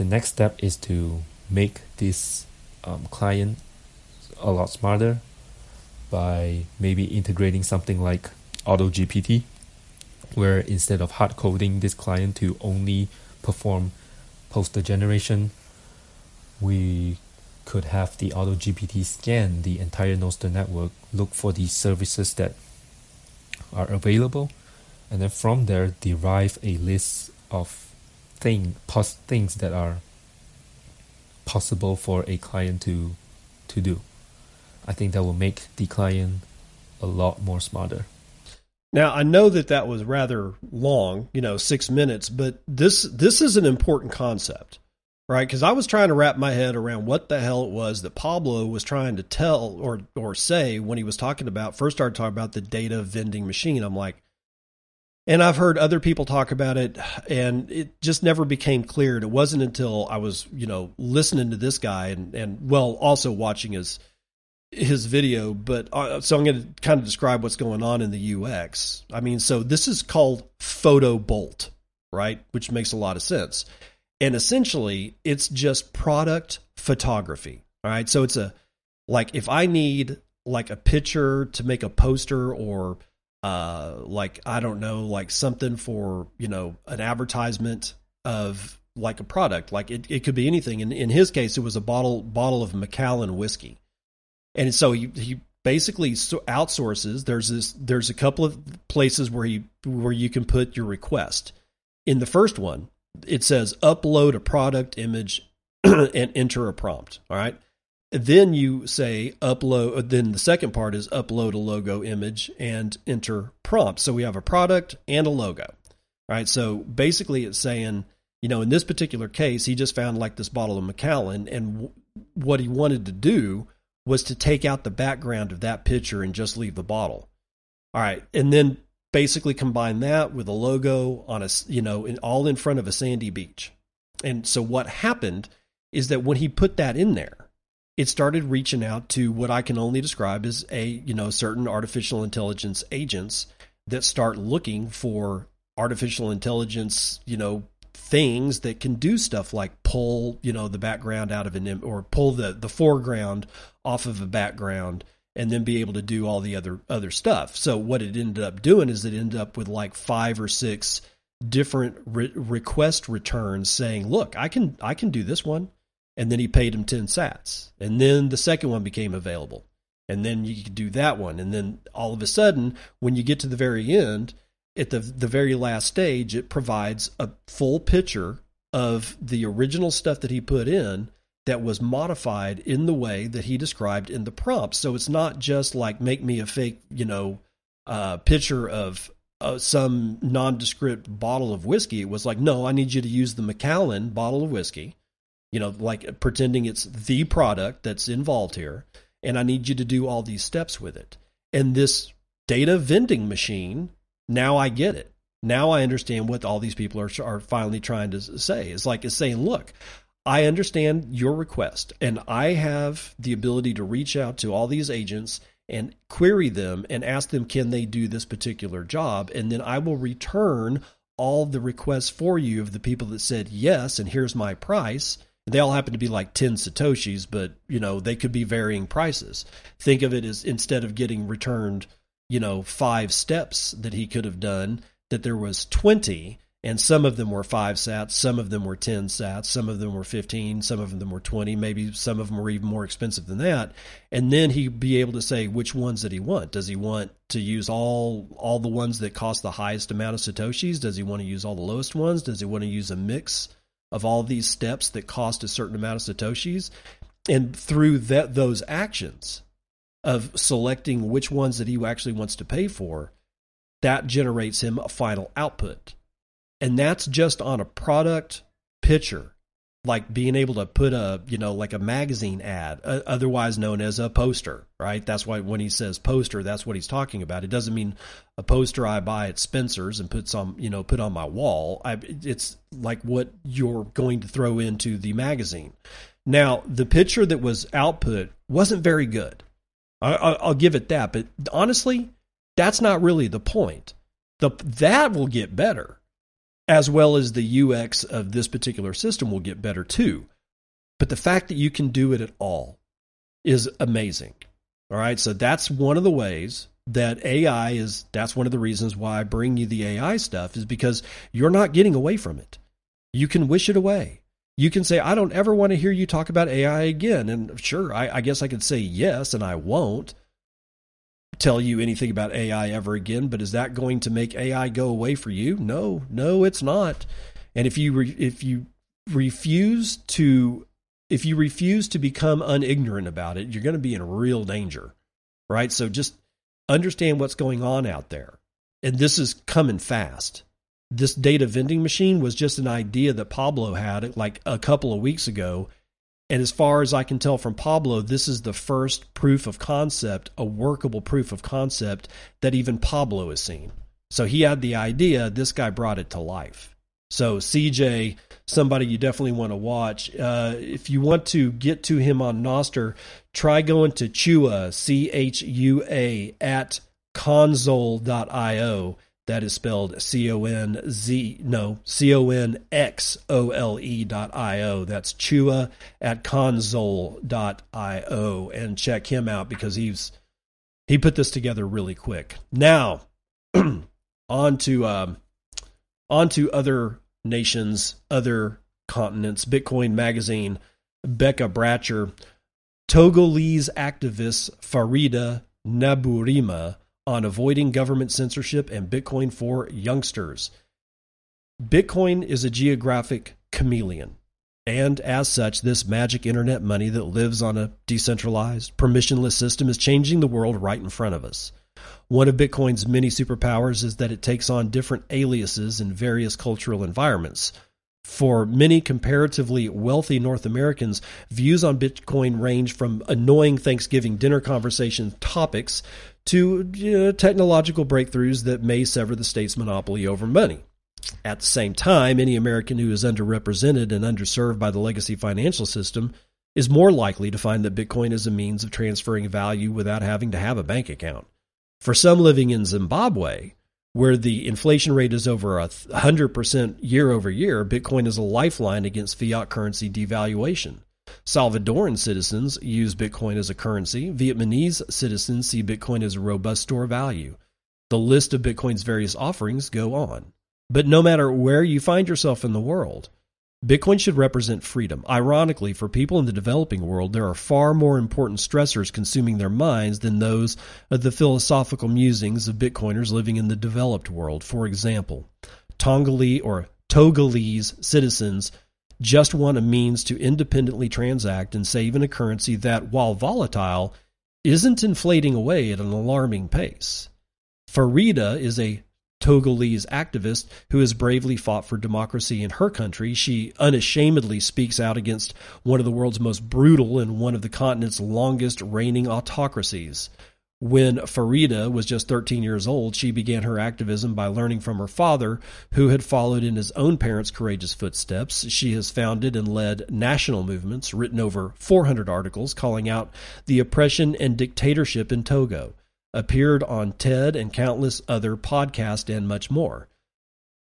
the next step is to make this um, client a lot smarter by maybe integrating something like AutoGPT, where instead of hard coding this client to only perform poster generation, we could have the AutoGPT scan the entire Nostr network, look for the services that are available, and then from there derive a list of thing pos- things that are possible for a client to to do. I think that will make the client a lot more smarter. Now I know that that was rather long, you know, six minutes, but this this is an important concept right? Because I was trying to wrap my head around what the hell it was that Pablo was trying to tell or or say when he was talking about first started talking about the data vending machine. I'm like, and I've heard other people talk about it, and it just never became clear. And it wasn't until I was, you know, listening to this guy and and well, also watching his his video. But uh, so I'm going to kind of describe what's going on in the UX. I mean, so this is called Photo Bolt, right? Which makes a lot of sense and essentially it's just product photography all right so it's a like if i need like a picture to make a poster or uh like i don't know like something for you know an advertisement of like a product. Like it, it could be anything. In, in his case it was a bottle bottle of macallan whiskey. And so he, he basically outsources. There's this there's a couple of places where you where you can put your request. In the first one it says upload a product image *clears throat* and enter a prompt. All right. Then you say upload, uh, then the second part is upload a logo image and enter prompt. So we have a product and a logo. right? So basically it's saying, you know, in this particular case, he just found like this bottle of Macallan and what he wanted to do was to take out the background of that picture and just leave the bottle. All right, and then basically combine that with a logo on a you know in, all in front of a sandy beach. And so what happened is that when he put that in there, it started reaching out to what I can only describe as a you know certain artificial intelligence agents that start looking for artificial intelligence you know things that can do stuff like pull you know the background out of an or pull the the foreground off of a background and then be able to do all the other other stuff. So what it ended up doing is it ended up with like five or six different re- request returns saying, "Look, I can I can do this one." And then he paid him 10 sats. And then the second one became available. And then you could do that one. And then all of a sudden, when you get to the very end, at the the very last stage, it provides a full picture of the original stuff that he put in that was modified in the way that he described in the prompt. So it's not just like make me a fake, you know, uh, picture of uh, some nondescript bottle of whiskey. It was like, no, I need you to use the Macallan bottle of whiskey, you know, like pretending it's the product that's involved here. And I need you to do all these steps with it. And this data vending machine, now I get it. Now I understand what all these people are, are finally trying to say. It's like it's saying, look, I understand your request, and I have the ability to reach out to all these agents and query them and ask them, can they do this particular job? And then I will return all the requests for you of the people that said yes, and here's my price. They all happen to be like 10 Satoshis, but you know, they could be varying prices. Think of it as instead of getting returned, you know, five steps that he could have done, that there was 20 and some of them were five sats, some of them were 10 sats, some of them were 15, some of them were 20, maybe some of them were even more expensive than that. And then he'd be able to say which ones did he want. Does he want to use all all the ones that cost the highest amount of satoshis? Does he want to use all the lowest ones? Does he want to use a mix of all these steps that cost a certain amount of satoshis? And through that those actions of selecting which ones that he actually wants to pay for, that generates him a final output and that's just on a product picture like being able to put a you know like a magazine ad uh, otherwise known as a poster right? That's why when he says poster that's what he's talking about. It doesn't mean a poster i buy at spencer's and put some you know put on my wall. I, it's like what you're going to throw into the magazine. Now the picture that was output wasn't very good. I, i'll give it that but honestly that's not really the point. The that will get better as well as the UX of this particular system will get better too. But the fact that you can do it at all is amazing. All right. So that's one of the ways that AI is, that's one of the reasons why I bring you the AI stuff is because you're not getting away from it. You can wish it away. You can say, I don't ever want to hear you talk about AI again. And sure, I, I guess I could say yes, and I won't tell you anything about AI ever again, but is that going to make AI go away for you? No, no, it's not. And if you re- if you refuse to if you refuse to become unignorant about it, you're going to be in real danger. Right? So just understand what's going on out there. And this is coming fast. This data vending machine was just an idea that Pablo had like a couple of weeks ago and as far as I can tell from Pablo, this is the first proof of concept, a workable proof of concept that even Pablo has seen. So he had the idea, this guy brought it to life. So CJ, somebody you definitely want to watch. Uh, if you want to get to him on Nostr, try going to Chua, C H U A, at conxole.io that is spelled C O N Z, no, C O N X O L E dot I O. That's Chua at conxole dot I O. And check him out because he's, he put this together really quick. Now, *clears throat* on to, um, on to other nations, other continents. Bitcoin Magazine, Becca Bratcher, Togolese activist Farida Nabourema on avoiding government censorship and Bitcoin for youngsters. Bitcoin is a geographic chameleon. And as such, this magic internet money that lives on a decentralized, permissionless system is changing the world right in front of us. One of Bitcoin's many superpowers is that it takes on different aliases in various cultural environments. For many comparatively wealthy North Americans, views on Bitcoin range from annoying Thanksgiving dinner conversation topics to uh, technological breakthroughs that may sever the state's monopoly over money. At the same time, any American who is underrepresented and underserved by the legacy financial system is more likely to find that Bitcoin is a means of transferring value without having to have a bank account. For some living in Zimbabwe, where the inflation rate is over a 100% year over year, Bitcoin is a lifeline against fiat currency devaluation. Salvadoran citizens use Bitcoin as a currency. Vietnamese citizens see Bitcoin as a robust store of value. The list of Bitcoin's various offerings go on. But no matter where you find yourself in the world, Bitcoin should represent freedom. Ironically, for people in the developing world, there are far more important stressors consuming their minds than those of the philosophical musings of Bitcoiners living in the developed world. For example, Tongolese or Togolese citizens just want a means to independently transact and save in a currency that, while volatile, isn't inflating away at an alarming pace. Farida is a Togolese activist who has bravely fought for democracy in her country. She unashamedly speaks out against one of the world's most brutal and one of the continent's longest reigning autocracies. When Farida was just 13 years old, she began her activism by learning from her father, who had followed in his own parents' courageous footsteps. She has founded and led national movements, written over 400 articles calling out the oppression and dictatorship in Togo appeared on TED and countless other podcasts and much more.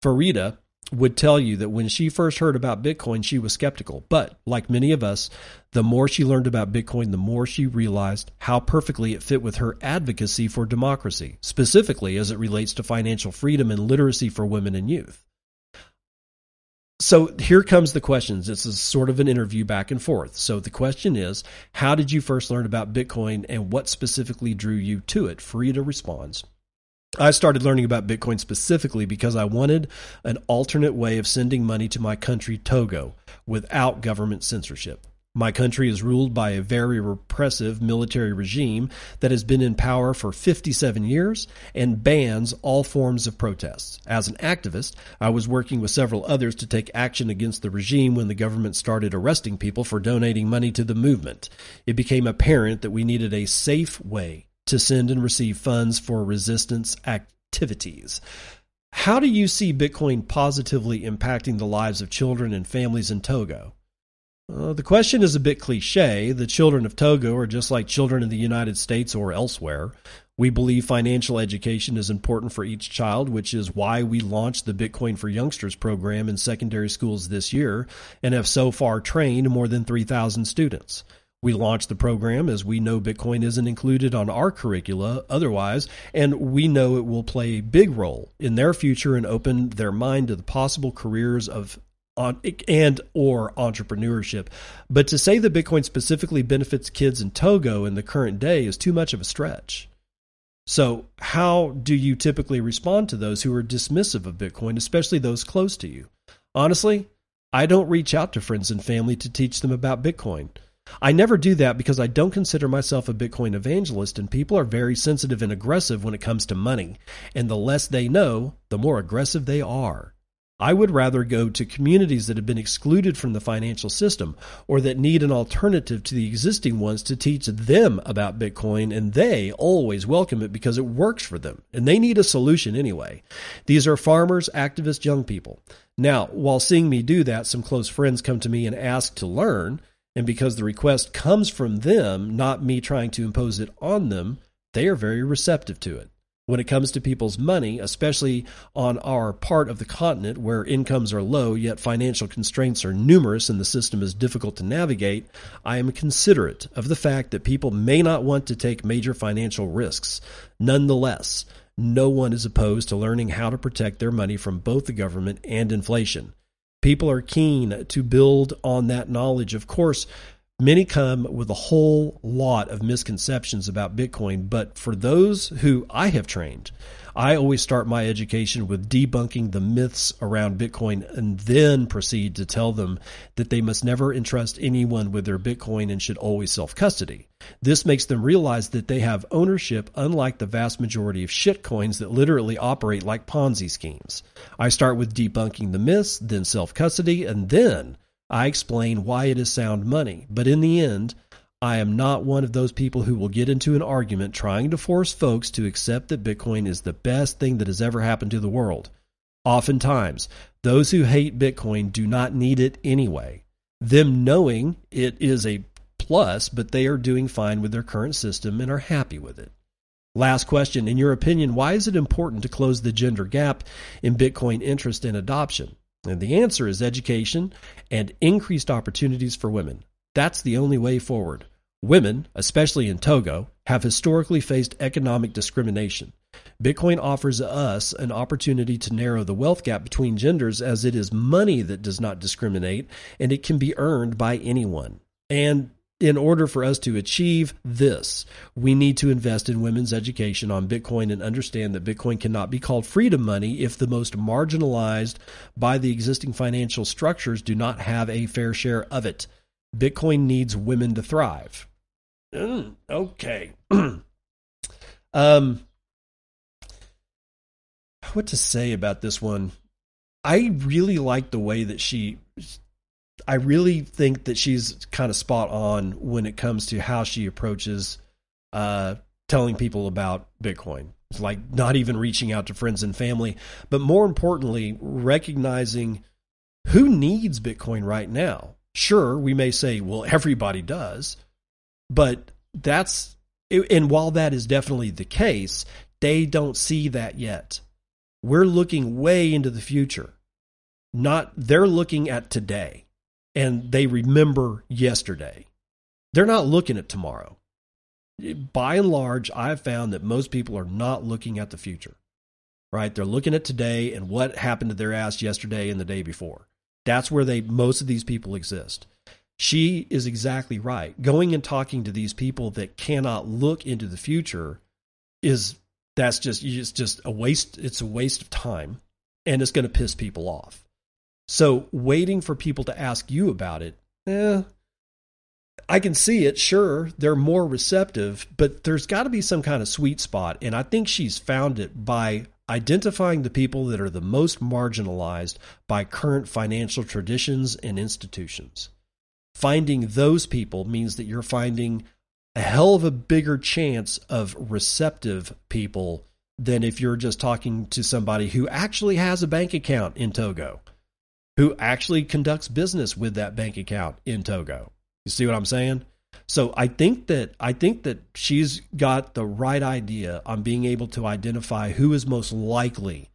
Farida would tell you that when she first heard about Bitcoin, she was skeptical. But like many of us, the more she learned about Bitcoin, the more she realized how perfectly it fit with her advocacy for democracy, specifically as it relates to financial freedom and literacy for women and youth. So here comes the questions. This is sort of an interview back and forth. So the question is, how did you first learn about Bitcoin and what specifically drew you to it? Farida responds. I started learning about Bitcoin specifically because I wanted an alternate way of sending money to my country, Togo, without government censorship. My country is ruled by a very repressive military regime that has been in power for 57 years and bans all forms of protests. As an activist, I was working with several others to take action against the regime when the government started arresting people for donating money to the movement. It became apparent that we needed a safe way to send and receive funds for resistance activities. How do you see Bitcoin positively impacting the lives of children and families in Togo? Uh, the question is a bit cliche. The children of Togo are just like children in the United States or elsewhere. We believe financial education is important for each child, which is why we launched the Bitcoin for Youngsters program in secondary schools this year and have so far trained more than 3,000 students. We launched the program as we know Bitcoin isn't included on our curricula otherwise, and we know it will play a big role in their future and open their mind to the possible careers of and or entrepreneurship. But to say that Bitcoin specifically benefits kids in Togo in the current day is too much of a stretch. So, how do you typically respond to those who are dismissive of Bitcoin, especially those close to you? Honestly, I don't reach out to friends and family to teach them about Bitcoin. I never do that because I don't consider myself a Bitcoin evangelist, and people are very sensitive and aggressive when it comes to money. And the less they know, the more aggressive they are. I would rather go to communities that have been excluded from the financial system or that need an alternative to the existing ones to teach them about Bitcoin, and they always welcome it because it works for them, and they need a solution anyway. These are farmers, activists, young people. Now, while seeing me do that, some close friends come to me and ask to learn, and because the request comes from them, not me trying to impose it on them, they are very receptive to it when it comes to people's money, especially on our part of the continent where incomes are low, yet financial constraints are numerous and the system is difficult to navigate, I am considerate of the fact that people may not want to take major financial risks. Nonetheless, no one is opposed to learning how to protect their money from both the government and inflation. People are keen to build on that knowledge. Of course, Many come with a whole lot of misconceptions about Bitcoin, but for those who I have trained, I always start my education with debunking the myths around Bitcoin and then proceed to tell them that they must never entrust anyone with their Bitcoin and should always self custody. This makes them realize that they have ownership, unlike the vast majority of shitcoins that literally operate like Ponzi schemes. I start with debunking the myths, then self custody, and then I explain why it is sound money, but in the end, I am not one of those people who will get into an argument trying to force folks to accept that Bitcoin is the best thing that has ever happened to the world. Oftentimes, those who hate Bitcoin do not need it anyway. Them knowing it is a plus, but they are doing fine with their current system and are happy with it. Last question. In your opinion, why is it important to close the gender gap in Bitcoin interest and adoption? And the answer is education and increased opportunities for women. That's the only way forward. Women, especially in Togo, have historically faced economic discrimination. Bitcoin offers us an opportunity to narrow the wealth gap between genders as it is money that does not discriminate and it can be earned by anyone. And in order for us to achieve this, we need to invest in women's education on Bitcoin and understand that Bitcoin cannot be called freedom money if the most marginalized by the existing financial structures do not have a fair share of it. Bitcoin needs women to thrive. Mm, okay. *clears throat* um, what to say about this one? I really like the way that she I really think that she's kind of spot on when it comes to how she approaches uh, telling people about Bitcoin. It's like not even reaching out to friends and family, but more importantly, recognizing who needs Bitcoin right now. Sure, we may say, well, everybody does, but that's, and while that is definitely the case, they don't see that yet. We're looking way into the future. Not, they're looking at today and they remember yesterday. They're not looking at tomorrow. By and large, I've found that most people are not looking at the future, right? They're looking at today and what happened to their ass yesterday and the day before. That's where they most of these people exist. She is exactly right. Going and talking to these people that cannot look into the future is that's just it's just a waste it's a waste of time and it's going to piss people off. So waiting for people to ask you about it, eh, I can see it. Sure, they're more receptive, but there's got to be some kind of sweet spot. And I think she's found it by identifying the people that are the most marginalized by current financial traditions and institutions. Finding those people means that you're finding a hell of a bigger chance of receptive people than if you're just talking to somebody who actually has a bank account in Togo who actually conducts business with that bank account in Togo. You see what I'm saying? So I think that I think that she's got the right idea on being able to identify who is most likely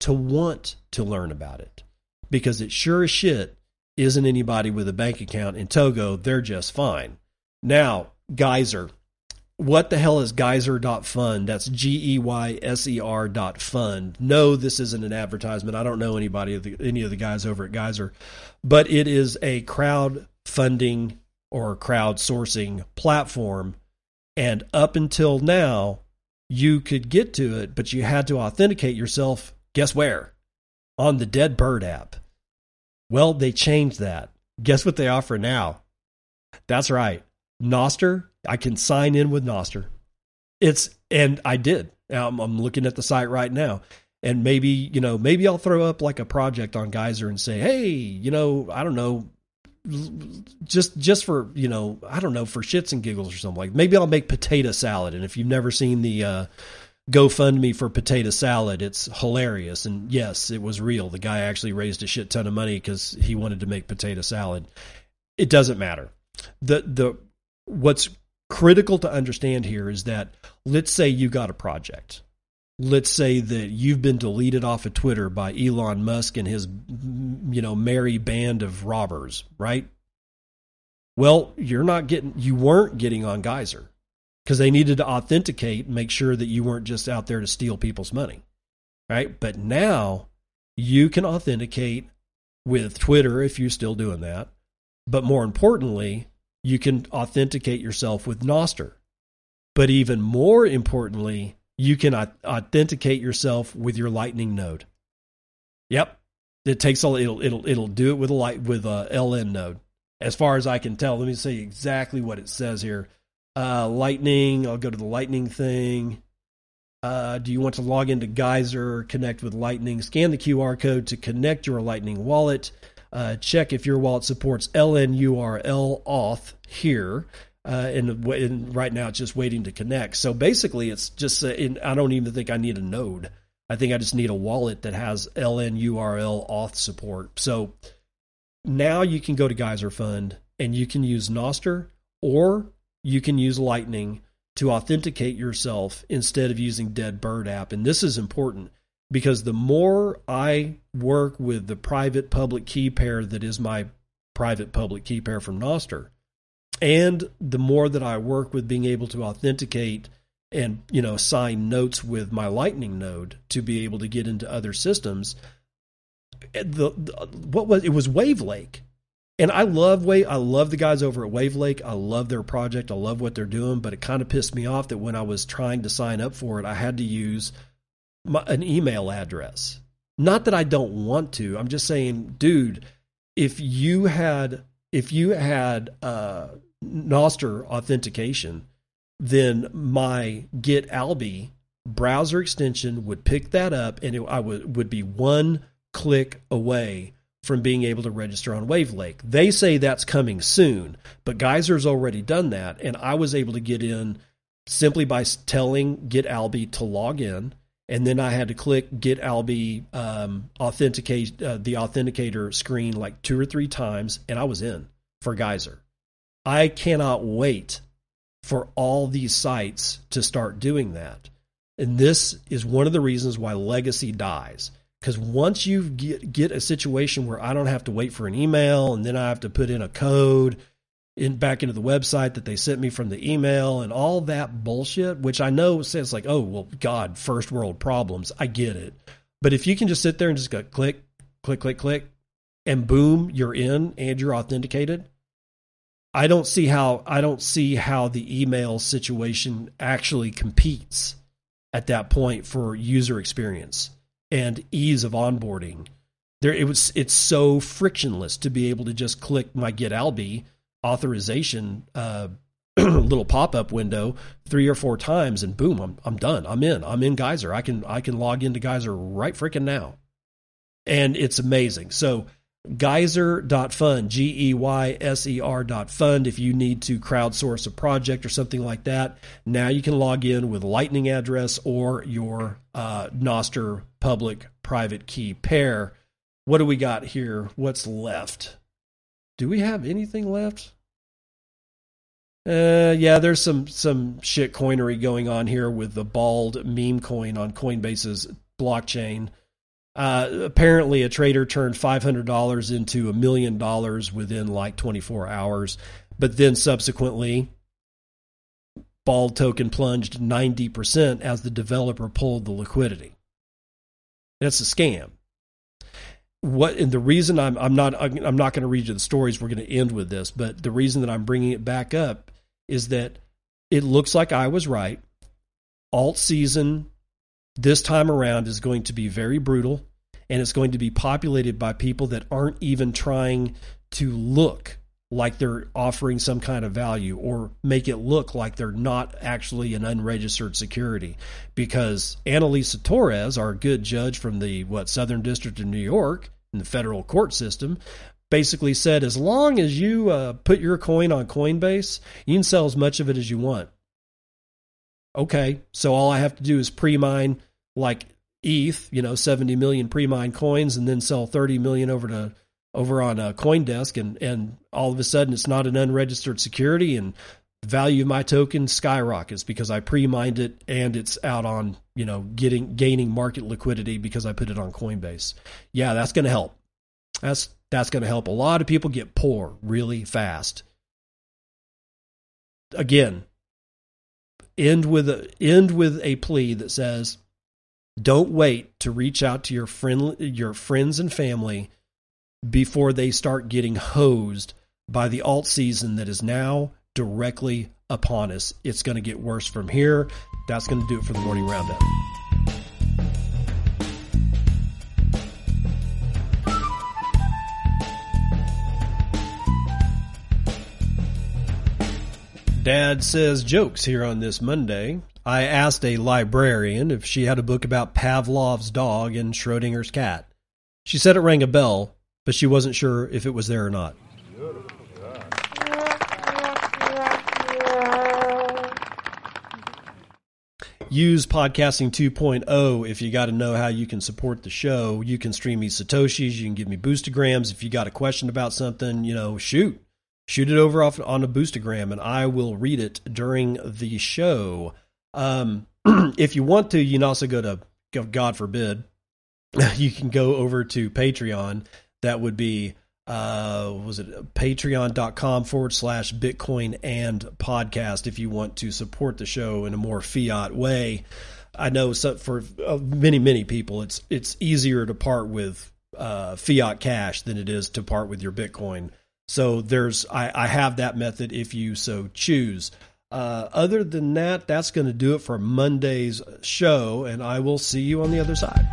to want to learn about it. Because it sure as shit isn't anybody with a bank account in Togo, they're just fine. Now, Geyser, what the hell is geyser.fund? That's G E Y S E R dot fund. No, this isn't an advertisement. I don't know anybody of the, any of the guys over at Geyser, but it is a crowdfunding or crowdsourcing platform. And up until now, you could get to it, but you had to authenticate yourself. Guess where? On the Dead Bird app. Well, they changed that. Guess what they offer now? That's right. Nostr I can sign in with Nostr. It's and I did. I'm, I'm looking at the site right now, and maybe you know maybe I'll throw up like a project on Geyser and say, hey, you know, I don't know, just just for you know I don't know for shits and giggles or something like. Maybe I'll make potato salad, and if you've never seen the uh, GoFundMe for potato salad, it's hilarious. And yes, it was real. The guy actually raised a shit ton of money because he wanted to make potato salad. It doesn't matter. the the What's critical to understand here is that let's say you got a project. Let's say that you've been deleted off of Twitter by Elon Musk and his you know merry band of robbers, right? Well, you're not getting you weren't getting on Geyser because they needed to authenticate and make sure that you weren't just out there to steal people's money. Right? But now you can authenticate with Twitter if you're still doing that. But more importantly, you can authenticate yourself with Nostr. But even more importantly, you can authenticate yourself with your Lightning node. Yep, it takes all it'll it'll it'll do it with a light with a LN node. As far as I can tell, let me say exactly what it says here. Uh, Lightning. I'll go to the Lightning thing. Uh, do you want to log into Geyser, connect with Lightning, scan the QR code to connect your Lightning wallet, uh, check if your wallet supports LNURL auth here. Uh, and, and, right now it's just waiting to connect. So basically, it's just, uh, in, I don't even think I need a node. I think I just need a wallet that has LNURL auth support. So now you can go to Geyser Fund and you can use Nostr or you can use Lightning to authenticate yourself instead of using Dead Bird app. And this is important because the more I work with the private public key pair that is my private public key pair from Nostr, and the more that I work with being able to authenticate and you know sign notes with my Lightning node to be able to get into other systems, eh, the, the what was it was Wavlake and I love Wave. I love the guys over at Wavlake. I love their project. I love what they're doing. But it kind of pissed me off that when I was trying to sign up for it, I had to use my, an email address. Not that I don't want to. I'm just saying, dude, if you had if you had uh, Nostr authentication, then my Get Alby browser extension would pick that up, and it, I would would be one click away from being able to register on Wavlake. They say that's coming soon, but Geyser's already done that, and I was able to get in simply by telling Get Alby to log in, and then I had to click Get Alby um, authenticate uh, the authenticator screen like two or three times, and I was in for Geyser. I cannot wait for all these sites to start doing that. And this is one of the reasons why legacy dies because once you get get a situation where I don't have to wait for an email and then I have to put in a code in back into the website that they sent me from the email and all that bullshit, which I know says like, oh well, God, first world problems. I get it, but if you can just sit there and just go click, click, click, click, and boom, you're in and you're authenticated. I don't see how I don't see how the email situation actually competes at that point for user experience and ease of onboarding. There, it was it's so frictionless to be able to just click my Get Alby authorization uh, *clears throat* little pop up window three or four times, and boom, I'm I'm done. I'm in. I'm in Geyser. I can I can log into Geyser right freaking now, and it's amazing. So geyser.fund, G E Y S E R dot fund. If you need to crowdsource a project or something like that, now you can log in with Lightning address or your uh, Nostr public private key pair. What do we got here? What's left? Do we have anything left? Uh, yeah, there's some some shit coinery going on here with the bald meme coin on Coinbase's blockchain. Uh, apparently, a trader turned $500 into a million dollars within like 24 hours, but then subsequently, Bald token plunged 90% as the developer pulled the liquidity. That's a scam. What and the reason I'm I'm not I'm not going to read you the stories. We're going to end with this, but the reason that I'm bringing it back up is that it looks like I was right. Alt season this time around is going to be very brutal and it's going to be populated by people that aren't even trying to look like they're offering some kind of value or make it look like they're not actually an unregistered security because Analisa Torres, our good judge from the what Southern District of New York in the federal court system, basically said as long as you uh, put your coin on Coinbase, you can sell as much of it as you want. Okay, so all I have to do is pre-mine like ETH, you know, 70 million pre-mined coins and then sell 30 million over to over on a CoinDesk and and all of a sudden it's not an unregistered security and the value of my token skyrockets because I pre-mined it and it's out on, you know, getting gaining market liquidity because I put it on Coinbase. Yeah, that's going to help. That's that's going to help. A lot of people get poor really fast. Again, end with a end with a plea that says don't wait to reach out to your friend your friends and family before they start getting hosed by the alt season that is now directly upon us. It's going to get worse from here. That's going to do it for the morning roundup. Dad says jokes here on this Monday. I asked a librarian if she had a book about Pavlov's dog and Schrodinger's cat. She said it rang a bell, but she wasn't sure if it was there or not. Use Podcasting 2.0 if you got to know how you can support the show. You can stream me Satoshis. You can give me Boostagrams. If you got a question about something, you know, shoot. Shoot it over off on a Boostagram and I will read it during the show. Um, *clears throat* if you want to, you can also go to, God forbid, *laughs* you can go over to Patreon. That would be uh was it patreon.com forward slash bitcoin and podcast if you want to support the show in a more fiat way. I know for uh, many many people it's it's easier to part with uh fiat cash than it is to part with your bitcoin. So there's i i have that method if you so choose. Uh, other than that, that's going to do it for Monday's show, and I will see you on the other side.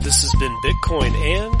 This has been Bitcoin and